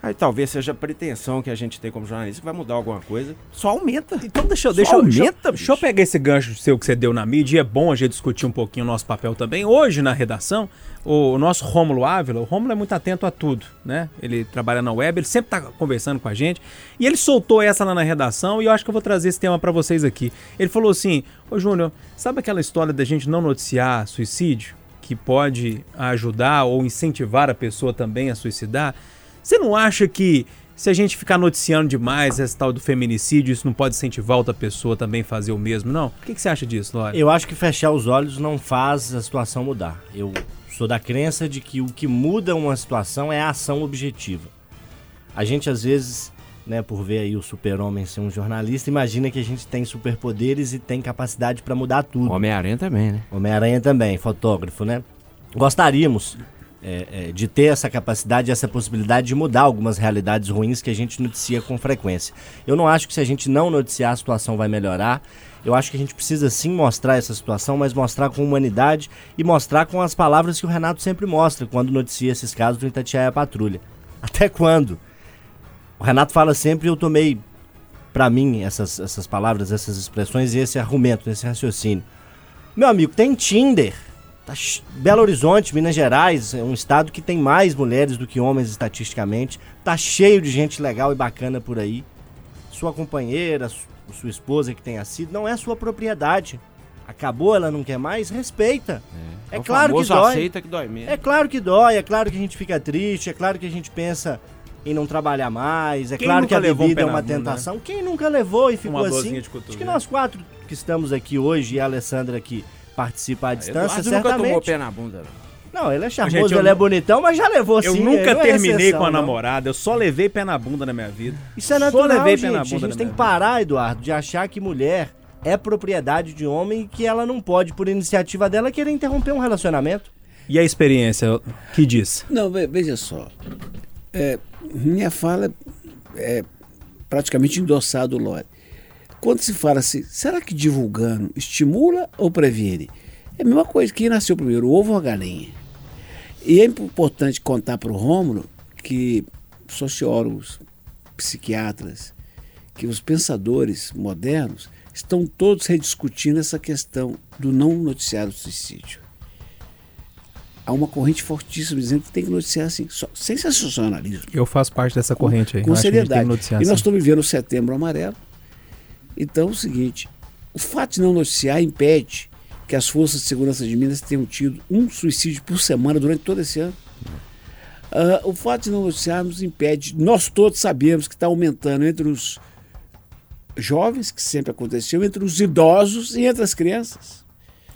D: Aí talvez seja a pretensão que a gente tem como jornalista que vai mudar alguma coisa. Só aumenta.
A: Então deixa, eu-
D: Só
A: deixa, eu- deixa,
D: aumenta,
A: deixa eu pegar esse gancho seu que você deu na mídia e é bom a gente discutir um pouquinho o nosso papel também. Hoje na redação, o nosso Rômulo Ávila, o Rômulo é muito atento a tudo, né? Ele trabalha na web, ele sempre tá conversando com a gente e ele soltou essa lá na redação e eu acho que eu vou trazer esse tema para vocês aqui. Ele falou assim: Ô Júnior, sabe aquela história da gente não noticiar suicídio? Que pode ajudar ou incentivar a pessoa também a suicidar? Você não acha que se a gente ficar noticiando demais esse tal do feminicídio, isso não pode incentivar outra pessoa também a fazer o mesmo, não? O que, que você acha disso, Lore?
E: Eu acho que fechar os olhos não faz a situação mudar. Eu sou da crença de que o que muda uma situação é a ação objetiva. A gente às vezes, né, por ver aí o super-homem ser um jornalista, imagina que a gente tem superpoderes e tem capacidade para mudar tudo.
D: Homem-Aranha também, né?
E: Homem-Aranha também, fotógrafo, né? Gostaríamos é, é, de ter essa capacidade, essa possibilidade de mudar algumas realidades ruins que a gente noticia com frequência. Eu não acho que se a gente não noticiar a situação vai melhorar. Eu acho que a gente precisa sim mostrar essa situação, mas mostrar com humanidade e mostrar com as palavras que o Renato sempre mostra quando noticia esses casos do Itatiaia Patrulha. Até quando? O Renato fala sempre eu tomei para mim essas, essas palavras, essas expressões e esse argumento, esse raciocínio. Meu amigo, tem Tinder. Tá Belo Horizonte, Minas Gerais, é um estado que tem mais mulheres do que homens estatisticamente. Tá cheio de gente legal e bacana por aí. Sua companheira, su- sua esposa que tenha sido, não é sua propriedade. Acabou, ela não quer mais? Respeita. É,
D: o
E: claro que dói.
D: aceita que dói mesmo.
E: É claro que dói, é claro que a gente fica triste, é claro que a gente pensa em não trabalhar mais, é
A: Quem
E: claro que a
A: um
E: bebida
A: pé
E: é uma
A: bunda,
E: tentação. Quem nunca levou e ficou assim? Acho que nós quatro que estamos aqui hoje e a Alessandra que participa à distância,
D: Eduardo nunca tomou
E: certamente.
D: pé na bunda, não.
E: Não, ele é charmoso,
A: Gente, eu
E: ele é bonitão, mas já levou
A: Eu
E: sim.
A: nunca
E: é
A: terminei
E: exceção,
A: com a
E: não.
A: namorada, eu só levei pé na bunda na minha vida.
E: Isso é
A: Só
E: natural,
A: levei pé
E: gente.
A: na
E: a
A: bunda
E: gente
A: na
E: tem que parar, Eduardo, de achar que mulher é propriedade de homem e que ela não pode, por iniciativa dela, querer interromper um relacionamento.
A: E a experiência, que diz?
B: Não, ve- veja só. É, minha fala é praticamente endossado o Lore. Quando se fala assim, será que divulgando estimula ou previne? É a mesma coisa, quem nasceu primeiro, o ovo ou a galinha? E é importante contar para o Rômulo que sociólogos, psiquiatras, que os pensadores modernos estão todos rediscutindo essa questão do não noticiar o suicídio há uma corrente fortíssima dizendo que tem que noticiar assim, só, sem sensacionalismo,
A: Eu faço parte dessa corrente aí.
B: com seriedade. E nós
A: assim.
B: estamos vivendo o setembro amarelo. Então é o seguinte, o fato de não noticiar impede que as forças de segurança de Minas tenham tido um suicídio por semana durante todo esse ano. Ah, o fato de não noticiarmos impede, nós todos sabemos que está aumentando entre os jovens, que sempre aconteceu, entre os idosos e entre as crianças.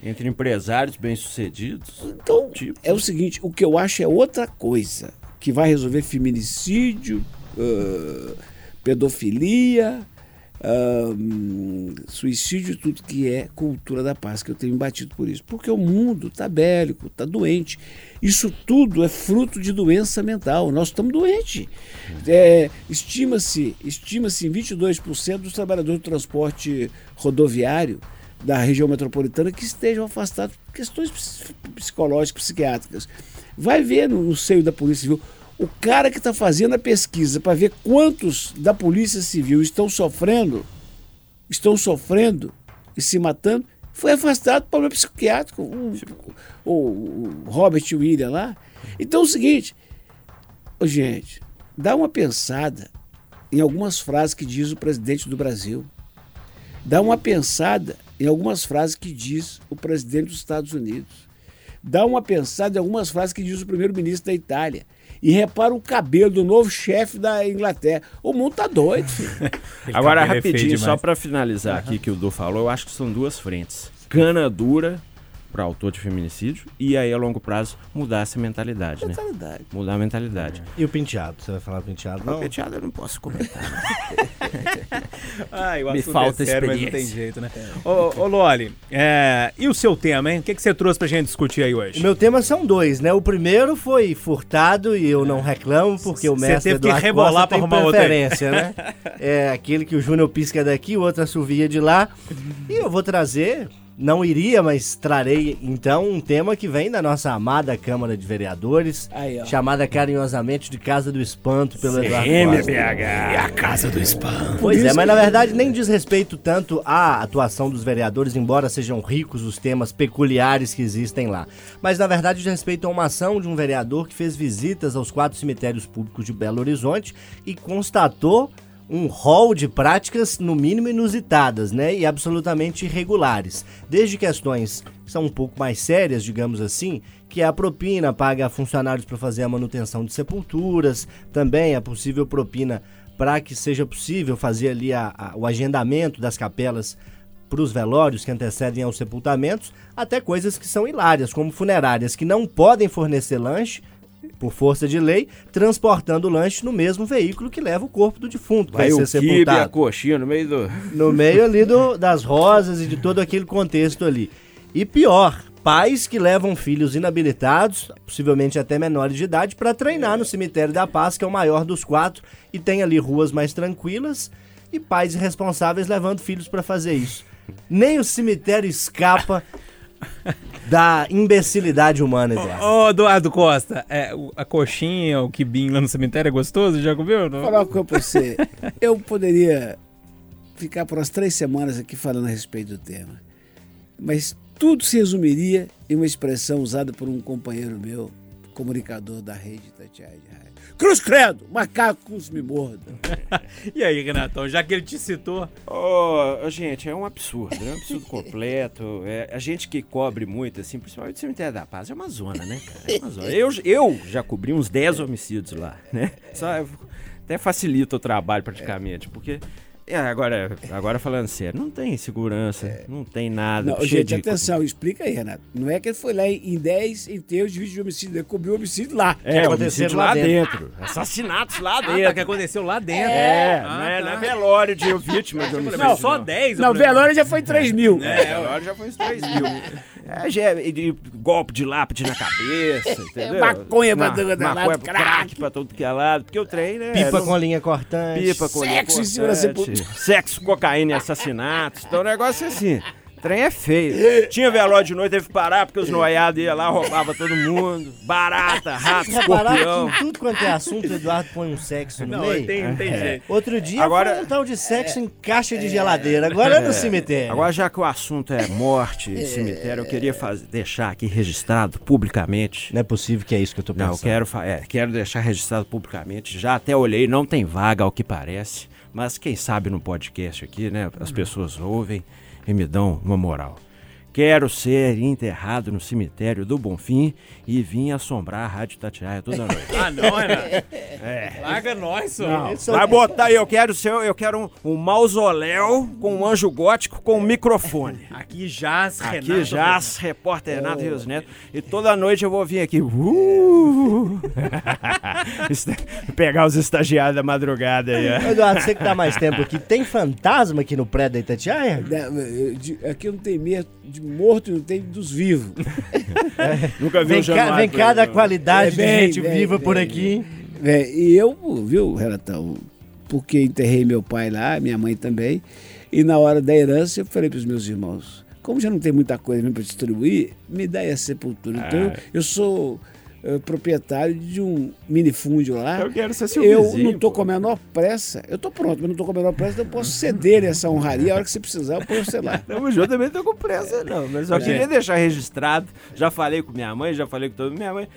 D: Entre empresários bem-sucedidos.
B: Então, é o seguinte, o que eu acho é outra coisa que vai resolver feminicídio, ah, pedofilia, suicídio, tudo que é cultura da paz, que eu tenho batido por isso. Porque o mundo está bélico, está doente. Isso tudo é fruto de doença mental. Nós estamos doentes. É, estima-se estima-se em 22% dos trabalhadores do transporte rodoviário da região metropolitana que estejam afastados por questões ps- psicológicas, psiquiátricas. Vai ver no, no seio da Polícia Civil. O cara que está fazendo a pesquisa para ver quantos da Polícia Civil estão sofrendo, estão sofrendo e se matando, foi afastado por problema psiquiátrico. O, o- o Robert William lá. Então é o seguinte, gente, dá uma pensada em algumas frases que diz o presidente do Brasil. Dá uma pensada em algumas frases que diz o presidente dos Estados Unidos. Dá uma pensada em algumas frases que diz o primeiro-ministro da Itália. E repara o cabelo do novo chefe da Inglaterra. O mundo tá doido, filho.
D: Agora,
A: é feio
D: rapidinho, só pra finalizar aqui que o Du falou, eu acho que são duas frentes. Cana dura para autor de feminicídio e aí a longo prazo mudar essa mentalidade, né?
B: Mentalidade.
D: Mudar a mentalidade.
E: E o penteado? Você vai falar penteado?
D: Não,
E: Não.
D: penteado eu não posso comentar.
A: Ai, o
D: Me
A: assunto
D: falta
A: é sério, mas não tem
D: experiência.
A: jeito, né? Ô, ô Loli, é, e o seu tema, hein? O que, que você trouxe pra gente discutir aí hoje?
E: O meu tema são dois, né? O primeiro foi furtado e eu não reclamo porque o mestre
A: teve que rebolar
E: Costa
A: pra
E: tem
A: arrumar
E: preferência, né? É aquele que o Júnior pisca daqui, o outro assovia de lá. E eu vou trazer, não iria, mas trarei então um tema que vem da nossa amada Câmara de Vereadores,
B: Aí,
E: chamada carinhosamente de Casa do Espanto pelo Eduardo Costa.
D: MBH.
A: a casa do spam.
E: Pois é, mas na verdade nem diz respeito tanto à atuação dos vereadores, embora sejam ricos os temas peculiares que existem lá. Mas na verdade diz respeito a uma ação de um vereador que fez visitas aos quatro cemitérios públicos de Belo Horizonte e constatou um rol de práticas, no mínimo inusitadas, né? E absolutamente irregulares. Desde questões que são um pouco mais sérias, digamos assim, que é a propina paga a funcionários para fazer a manutenção de sepulturas, também a possível propina para que seja possível fazer ali a- a- o agendamento das capelas para os velórios que antecedem aos sepultamentos, até coisas que são hilárias, como funerárias que não podem fornecer lanche, por força de lei, transportando o lanche no mesmo veículo que leva o corpo do defunto, vai,
D: Vai o
E: ser
D: kibe, a
E: sepultado
D: coxinha no meio do...
E: no meio ali do- das rosas e de todo aquele contexto ali. E pior, pais que levam filhos inabilitados, possivelmente até menores de idade, para treinar no cemitério da Paz, que é o maior dos quatro, e tem ali ruas mais tranquilas, e pais irresponsáveis levando filhos para fazer isso. Nem o cemitério escapa da imbecilidade humana, Eduardo.
A: Ô, Eduardo Costa, é, a coxinha, o quibinho lá no cemitério é gostoso? Já comeu? Não?
B: Falar pra você. Eu poderia ficar por umas três semanas aqui falando a respeito do tema. Mas tudo se resumiria em uma expressão usada por um companheiro meu, comunicador da rede Tatiaia de Rádio. Cruz Credo, macacos me mordam.
A: E aí, Renatão, já que ele te citou,
D: Ô, ô, gente, é um absurdo, é um absurdo completo. É, a gente que cobre muito, assim, principalmente o Cemitério da Paz, é uma zona, né, cara? É uma zona. Eu, eu já cobri uns 10 homicídios lá, né? Só, até facilita o trabalho praticamente, porque. É, agora, agora falando sério, não tem segurança, não tem nada.
B: Não, gente,
D: de-
B: atenção, explica aí, Renato. Não é que ele foi lá em 10 enterros de vídeo de homicídio, ele cobriu o homicídio lá.
D: É,
E: aconteceram
D: homicídio
E: lá
D: lá dentro. Assassinatos lá
A: ah, tá,
D: dentro.
A: que aconteceu lá dentro.
D: É,
A: Ah,
D: não é,
A: tá.
D: não é velório de vítima de homicídio.
A: Não, só 10. eu
B: Não, velório já foi 3 mil.
D: É, agora já foi uns 3 mil. É, já é- e de golpe de lápide na cabeça, entendeu?
B: maconha pra todo lado,
D: maconha,
B: crack.
D: crack pra todo que é lado. Porque o trem, né?
E: Pipa
D: não-
E: com linha cortante.
D: Pipa com
B: Sexo em cima da
D: cortante. Sexo, cocaína e assassinatos. Então o negócio é assim. O trem é feio. Tinha velório de noite, teve que parar porque os noiados iam lá, roubava todo mundo. Barata, rato,
E: Repararam
D: escorpião.
E: que em tudo quanto é assunto, o Eduardo põe um sexo no
A: Não,
E: meio?
A: tem, não tem jeito.
E: Outro dia
D: Agora-
E: foi um tal de sexo em caixa de geladeira, agora é no cemitério.
D: Agora, já que o assunto é morte e cemitério, eu queria faz- deixar aqui registrado publicamente
E: Não é possível que é isso que eu tô
D: Não,
E: pensando.
D: eu quero, fa- é, quero deixar registrado publicamente. Já até olhei, não tem vaga ao que parece. Mas quem sabe no podcast aqui, né? As pessoas ouvem e me dão uma moral. Quero ser enterrado no cemitério do Bonfim e vim assombrar a Rádio Tatiaia toda noite.
A: Ah, não, Renato.
D: É.
A: Larga nós, só.
D: Não, vai botar aí, eu quero ser, eu quero um, um mausoléu com um anjo gótico com um microfone.
A: Aqui jaz, Renato.
D: Aqui jaz, repórter Renato Rios Neto. E toda noite eu vou vir aqui. uh, Pegar os estagiários da madrugada aí, ó.
E: Eduardo, você que tá mais tempo aqui, tem fantasma aqui no prédio da Itatiaia?
B: De- Aqui não tem medo de morto, não tem dos vivos.
D: Nunca vi
E: Vem
D: um Januário
E: vem
D: por
E: cá
D: aí,
E: da
D: não.
E: qualidade
B: É,
E: de gente
B: vem,
E: viva por
B: vem.
E: aqui.
B: É, e eu, viu, Renatão, porque enterrei meu pai lá, minha mãe também, e na hora da herança eu falei para os meus irmãos, como já não tem muita coisa para distribuir, me dá aí a sepultura. Então eu, eu sou eh, proprietário de um minifúndio lá.
D: Eu quero ser seu
B: Eu
D: vizinho,
B: não tô
D: pô.
B: com a menor pressa. Eu tô pronto, mas não tô com a menor pressa, eu posso ceder essa honraria. A hora que você precisar, eu ponho, sei lá.
D: Tamo junto, também tô com pressa, não. Mas só queria deixar registrado. Já falei com minha mãe, já falei com todo Minha mãe,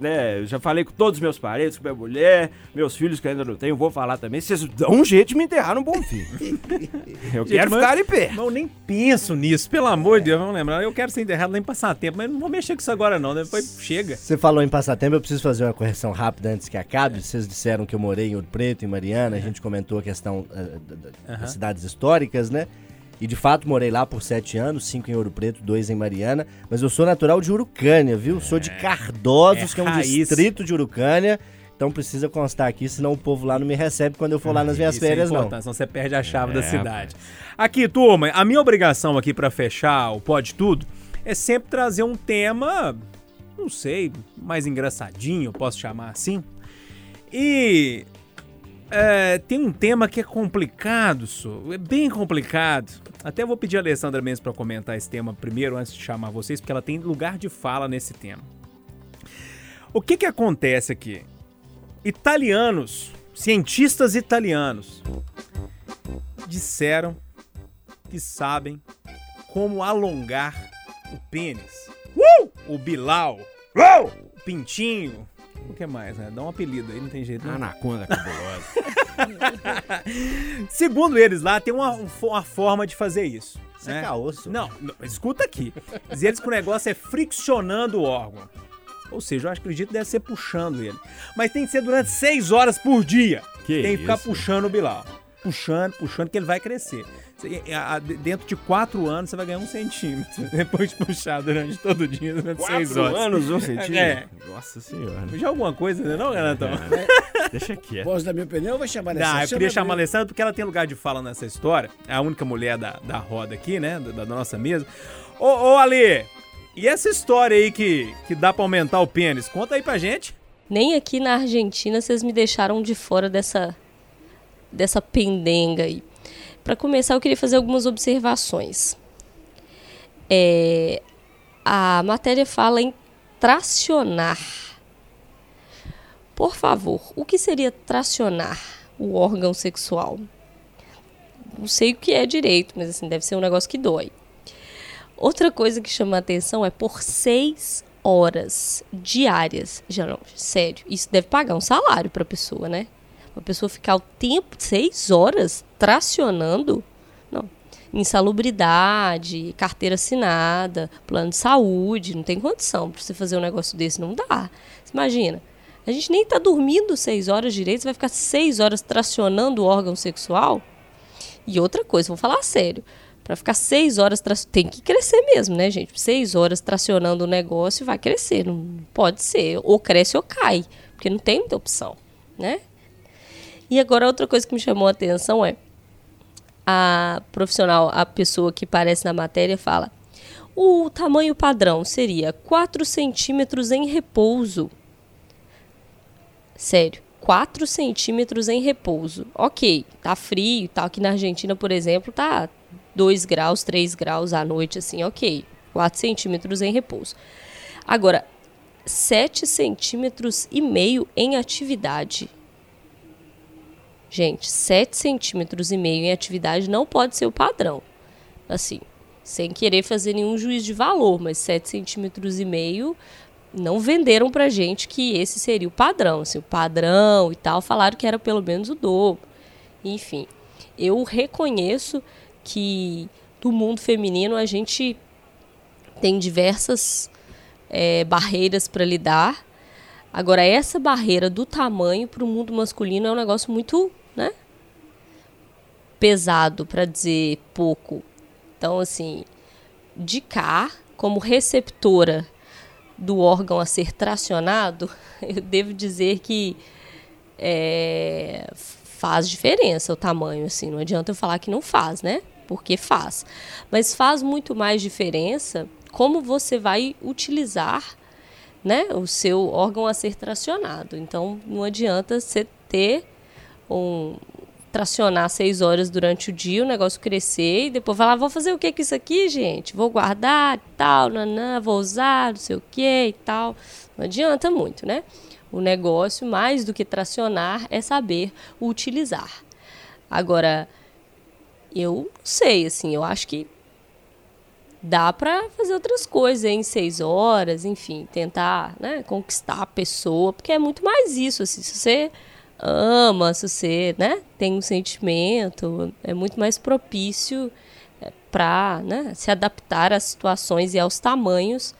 D: né? Já falei com todos os meus parentes, com minha mulher, meus filhos que ainda não tenho, vou falar também. Vocês dão um jeito de me enterrar num bom fim. Eu
A: Gente,
D: quero
A: mas-
D: ficar em pé.
A: Eu nem penso nisso, pelo amor de Deus, vamos lembrar. Eu quero ser enterrado nem passar tempo, mas não vou mexer com isso agora, não. Depois chega.
E: Você falou em passatempo, eu preciso fazer uma correção rápida antes que acabe. Vocês disseram que eu morei em Ouro Preto, em Mariana, a gente comentou a questão eh, da- da- das cidades históricas, né? E de fato morei lá por sete anos, cinco em Ouro Preto, dois em Mariana. Mas eu sou natural de Urucânia, viu? Sou de Cardosos,
A: É
E: que é um
A: raiz.
E: distrito de Urucânia. Então precisa constar aqui, senão o povo lá não me recebe quando eu for lá nas minhas
A: Isso é
E: férias, não.
A: importante, senão você perde a chave da
D: É,
A: cidade. Aqui, turma, a minha obrigação aqui pra fechar o Pode Tudo é sempre trazer um tema, não sei, mais engraçadinho, posso chamar assim. E é, tem um tema que é complicado, so, é bem complicado. Até vou pedir a Alessandra mesmo para comentar esse tema primeiro, antes de chamar vocês, porque ela tem lugar de fala nesse tema. O que que acontece aqui? Italianos, cientistas italianos, disseram que sabem como alongar o pênis. Uh! O Bilal. Uh! O Pintinho. O que mais, né? Dá um apelido aí, não tem jeito. Não.
D: Anaconda cabulosa.
A: Segundo eles lá, tem uma, uma forma de fazer isso.
E: Isso
A: né?
E: é caosso.
A: Não, não, escuta aqui. Diz eles que o negócio é friccionando o órgão. Ou seja, eu acredito que deve ser puxando ele. Mas tem que ser durante seis horas por dia.
D: Que
A: tem que ficar
D: isso?
A: puxando o Bilal. Puxando, puxando, que ele vai crescer. Você- a- a- Dentro de quatro anos, você vai ganhar um centímetro. Depois de puxar durante todo o dia, durante seis
D: Quatro
A: horas.
D: anos, um centímetro?
A: É.
D: Nossa senhora.
A: Já alguma coisa, né, não, Renatão?
D: Deixa quieto.
B: Posso dar minha opinião ou vai chamar
A: Não,
B: essa?
A: eu queria chamar a Alessandra porque ela tem lugar de fala nessa história. É a única mulher da, da roda aqui, né? Da, da nossa mesa. Ô, ô Ale, e essa história aí que, que dá pra aumentar o pênis? Conta aí pra gente.
C: Nem aqui na Argentina vocês me deixaram de fora dessa dessa pendenga aí. Para começar, eu queria fazer algumas observações. É, a matéria fala em tracionar. Por favor, o que seria tracionar o órgão sexual? Não sei o que é direito, mas assim, deve ser um negócio que dói. Outra coisa que chama a atenção é por seis horas diárias. Já não, sério, isso deve pagar um salário para a pessoa, né? Uma pessoa ficar o tempo, seis horas, tracionando. Não. Insalubridade, carteira assinada, plano de saúde, não tem condição para você fazer um negócio desse, não dá. Você imagina, a gente nem tá dormindo seis horas direito, você vai ficar seis horas tracionando o órgão sexual? E outra coisa, vou falar sério. Pra ficar seis horas, tra- tem que crescer mesmo, né, gente? Seis horas tracionando o negócio vai crescer. Não pode ser. Ou cresce ou cai. Porque não tem muita opção, né? E agora outra coisa que me chamou a atenção é a profissional, a pessoa que aparece na matéria fala o tamanho padrão seria 4 centímetros em repouso. Sério, 4 centímetros em repouso. Ok, tá frio tal. Aqui na Argentina, por exemplo, tá 2 graus, 3 graus à noite, assim, ok. 4 centímetros em repouso. Agora, 7 centímetros e meio em atividade. Gente, 7 centímetros e meio em atividade não pode ser o padrão. Assim, sem querer fazer nenhum juízo de valor, mas 7 centímetros e meio não venderam pra gente que esse seria o padrão. Assim, o padrão e tal, falaram que era pelo menos o dobro. Enfim, eu reconheço que do mundo feminino a gente tem diversas é, barreiras para lidar. Agora, essa barreira do tamanho para o mundo masculino é um negócio muito né, pesado, para dizer pouco. Então, assim, de cá, como receptora do órgão a ser tracionado, eu devo dizer que é, faz diferença o tamanho, assim. Não adianta eu falar que não faz, né? Porque faz. Mas faz muito mais diferença como você vai utilizar né, o seu órgão a ser tracionado. Então, não adianta você ter um, tracionar seis horas durante o dia, o negócio crescer e depois falar, vou fazer o que com isso aqui, gente? Vou guardar tal, nanã, vou usar, não sei o que e tal. Não adianta muito, né? O negócio, mais do que tracionar, é saber utilizar. Agora, eu sei, assim, eu acho que dá para fazer outras coisas em seis horas, enfim, tentar né, conquistar a pessoa, porque é muito mais isso, assim, se você ama, se você né, tem um sentimento, é muito mais propício é, para né, se adaptar às situações e aos tamanhos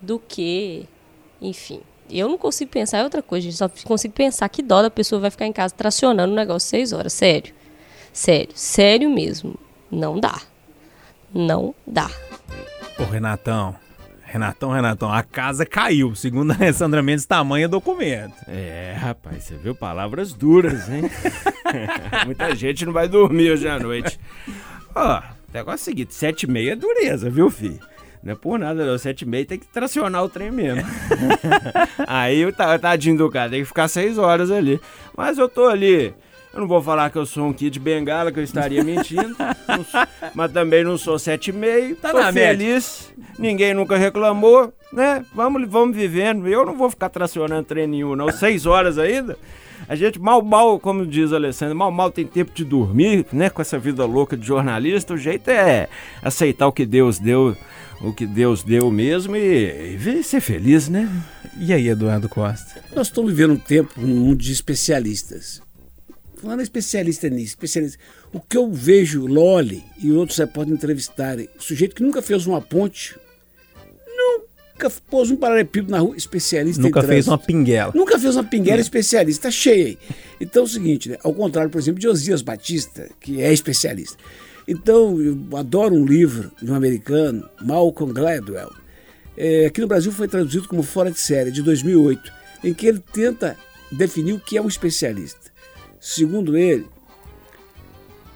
C: do que, enfim. Eu não consigo pensar em outra coisa, gente. Só consigo pensar que dó da pessoa vai ficar em casa tracionando o negócio seis horas. Sério. Sério. Sério mesmo. Não dá. Não dá.
A: Ô, Renatão, Renatão, Renatão, a casa caiu. Segundo a Alessandra Mendes, tamanho é documento.
D: É, rapaz, você viu palavras duras, hein? Muita gente não vai dormir hoje à noite. Ó, o negócio é o seguinte, sete e meia é dureza, viu, filho? Não é por nada, não. Sete e meia tem que tracionar o trem mesmo. Aí o tadinho do cara tem que ficar seis horas ali. Mas eu tô ali eu não vou falar que eu sou um kid bengala, que eu estaria mentindo. sou, mas também não sou sete e meio. Tá tô na feliz. Média. Ninguém nunca reclamou, né? Vamos, vamos vivendo. Eu não vou ficar tracionando trem nenhum, não. Seis horas ainda. A gente mal, mal, como diz o Alessandro, mal, mal tem tempo de dormir, né? Com essa vida louca de jornalista. O jeito é aceitar o que Deus deu, o que Deus deu mesmo e, e ser feliz, né?
A: E aí, Eduardo Costa?
B: Nós estamos vivendo um tempo, um mundo de especialistas fulano é especialista nisso, especialista. O que eu vejo Loli e outros repórteres entrevistarem, sujeito que nunca fez uma ponte, nunca pôs um paralelepípedo na rua, especialista
A: Nunca fez uma pinguela.
B: Nunca fez uma pinguela, especialista, tá cheio aí. Então é o seguinte, né? ao contrário, por exemplo, de Osias Batista, que é especialista. Então, eu adoro um livro de um americano, Malcolm Gladwell. É, aqui no Brasil foi traduzido como Fora de Série, de 2008, em que ele tenta definir o que é um especialista. Segundo ele,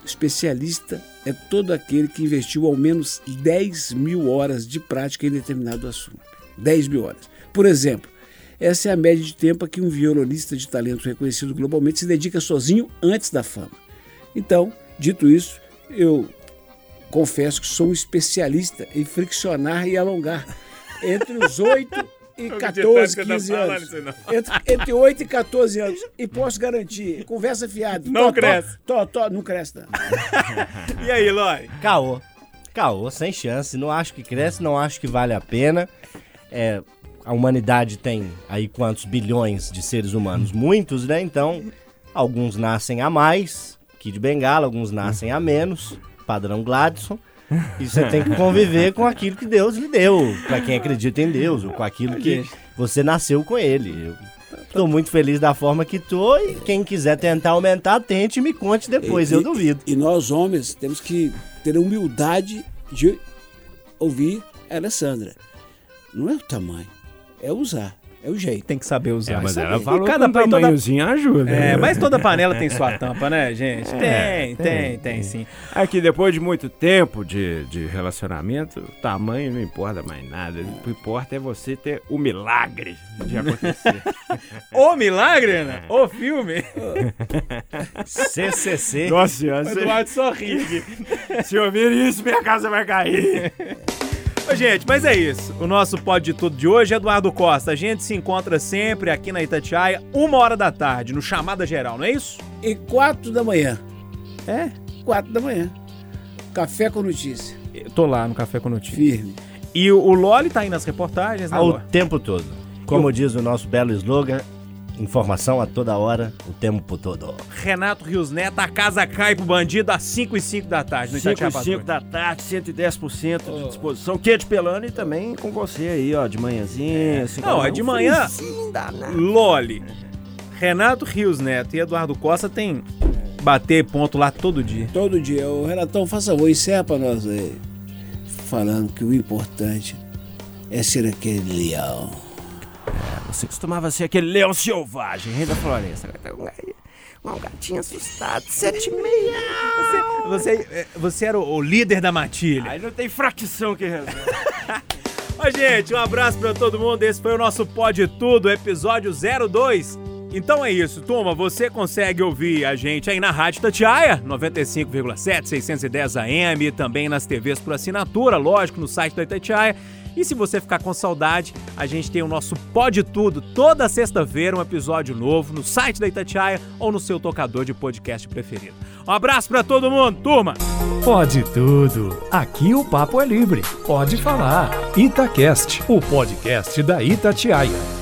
B: especialista é todo aquele que investiu ao menos 10 mil horas de prática em determinado assunto. 10 mil horas. Por exemplo, essa é a média de tempo a que um violonista de talento reconhecido globalmente se dedica sozinho antes da fama. Então, dito isso, eu confesso que sou um especialista em friccionar e alongar entre os oito e 14, 15 tá anos. Entre, entre 8 e 14 anos. E posso garantir, conversa fiada.
A: Não tó, cresce.
B: Tó, tó, não cresce, não.
A: e aí, Loi?
E: Caô. Caô, sem chance. Não acho que cresce, não acho que vale a pena. É, a humanidade tem aí quantos bilhões de seres humanos? Muitos, né? Então, alguns nascem a mais, que de Bengala, alguns nascem a menos, padrão Gladson. E você tem que conviver com aquilo que Deus lhe deu, para quem acredita em Deus, ou com aquilo que você nasceu com ele. Estou muito feliz da forma que tô e quem quiser tentar aumentar, tente e me conte depois,
B: e,
E: eu duvido.
B: E nós homens temos que ter a humildade de ouvir a Alessandra. Não é o tamanho, é usar. É o jeito.
A: Tem que saber usar. É,
D: mas
A: saber.
D: ela falou e cada tamanhozinho toda... ajuda.
A: É, mas toda panela tem sua tampa, né, gente? É, tem, tem, tem, tem, sim.
D: Aqui, depois de muito tempo de, de relacionamento, tamanho não importa mais nada. O que importa é você ter o milagre de acontecer.
A: o milagre, né? O filme.
E: CCC.
D: Nossa senhora.
A: Eduardo sorri.
D: Se ouvir isso, minha casa vai cair.
A: Ô, gente, mas é isso. O nosso Pode de Tudo de hoje, Eduardo Costa. A gente se encontra sempre aqui na Itatiaia, uma hora da tarde, no Chamada Geral, não é isso?
B: E quatro da manhã.
A: É?
B: Quatro da manhã. Café com notícia.
A: Eu tô lá no Café com Notícia.
B: Firme.
A: E o, o Loli tá aí nas reportagens, né,
E: Ao
A: Loli?
E: tempo todo. Como Eu... diz o nosso belo slogan, Informação a toda hora, o tempo todo.
A: Renato Rios Neto, a casa cai pro bandido às 5 e 5 da tarde no
D: 5
A: Itatiaia
D: e 5
A: Patrulha.
D: da tarde, 110% de disposição. Quente pelando e também com você aí, ó, de manhãzinha. assim,
A: Não, é de manhã.
D: danado.
A: Loli. Renato Rios Neto e Eduardo Costa tem bater ponto lá todo dia.
B: Todo dia. O Renatão, faça favor, encerra pra nós aí. Falando que o importante é ser aquele leão.
D: Você costumava ser aquele leão selvagem, rei da floresta. Agora tá um gatinho- um gatinho assustado, sete e meia.
A: Você, é, você era o, o líder da matilha.
D: Aí não tem fracção que resolve.
A: Ó, gente, um abraço pra todo mundo. Esse foi o nosso Pode Tudo, episódio 02. Então é isso, turma. Você consegue ouvir a gente aí na Rádio Tatiaia, 95,7, 610 AM, e também nas TVs por assinatura, lógico, no site da Itatiaia. E se você ficar com saudade, a gente tem o nosso Pode Tudo toda sexta-feira, um episódio novo no site da Itatiaia ou no seu tocador de podcast preferido. Um abraço pra todo mundo, turma!
F: Pode tudo. Aqui o papo é livre. Pode falar. Itacast, o podcast da Itatiaia.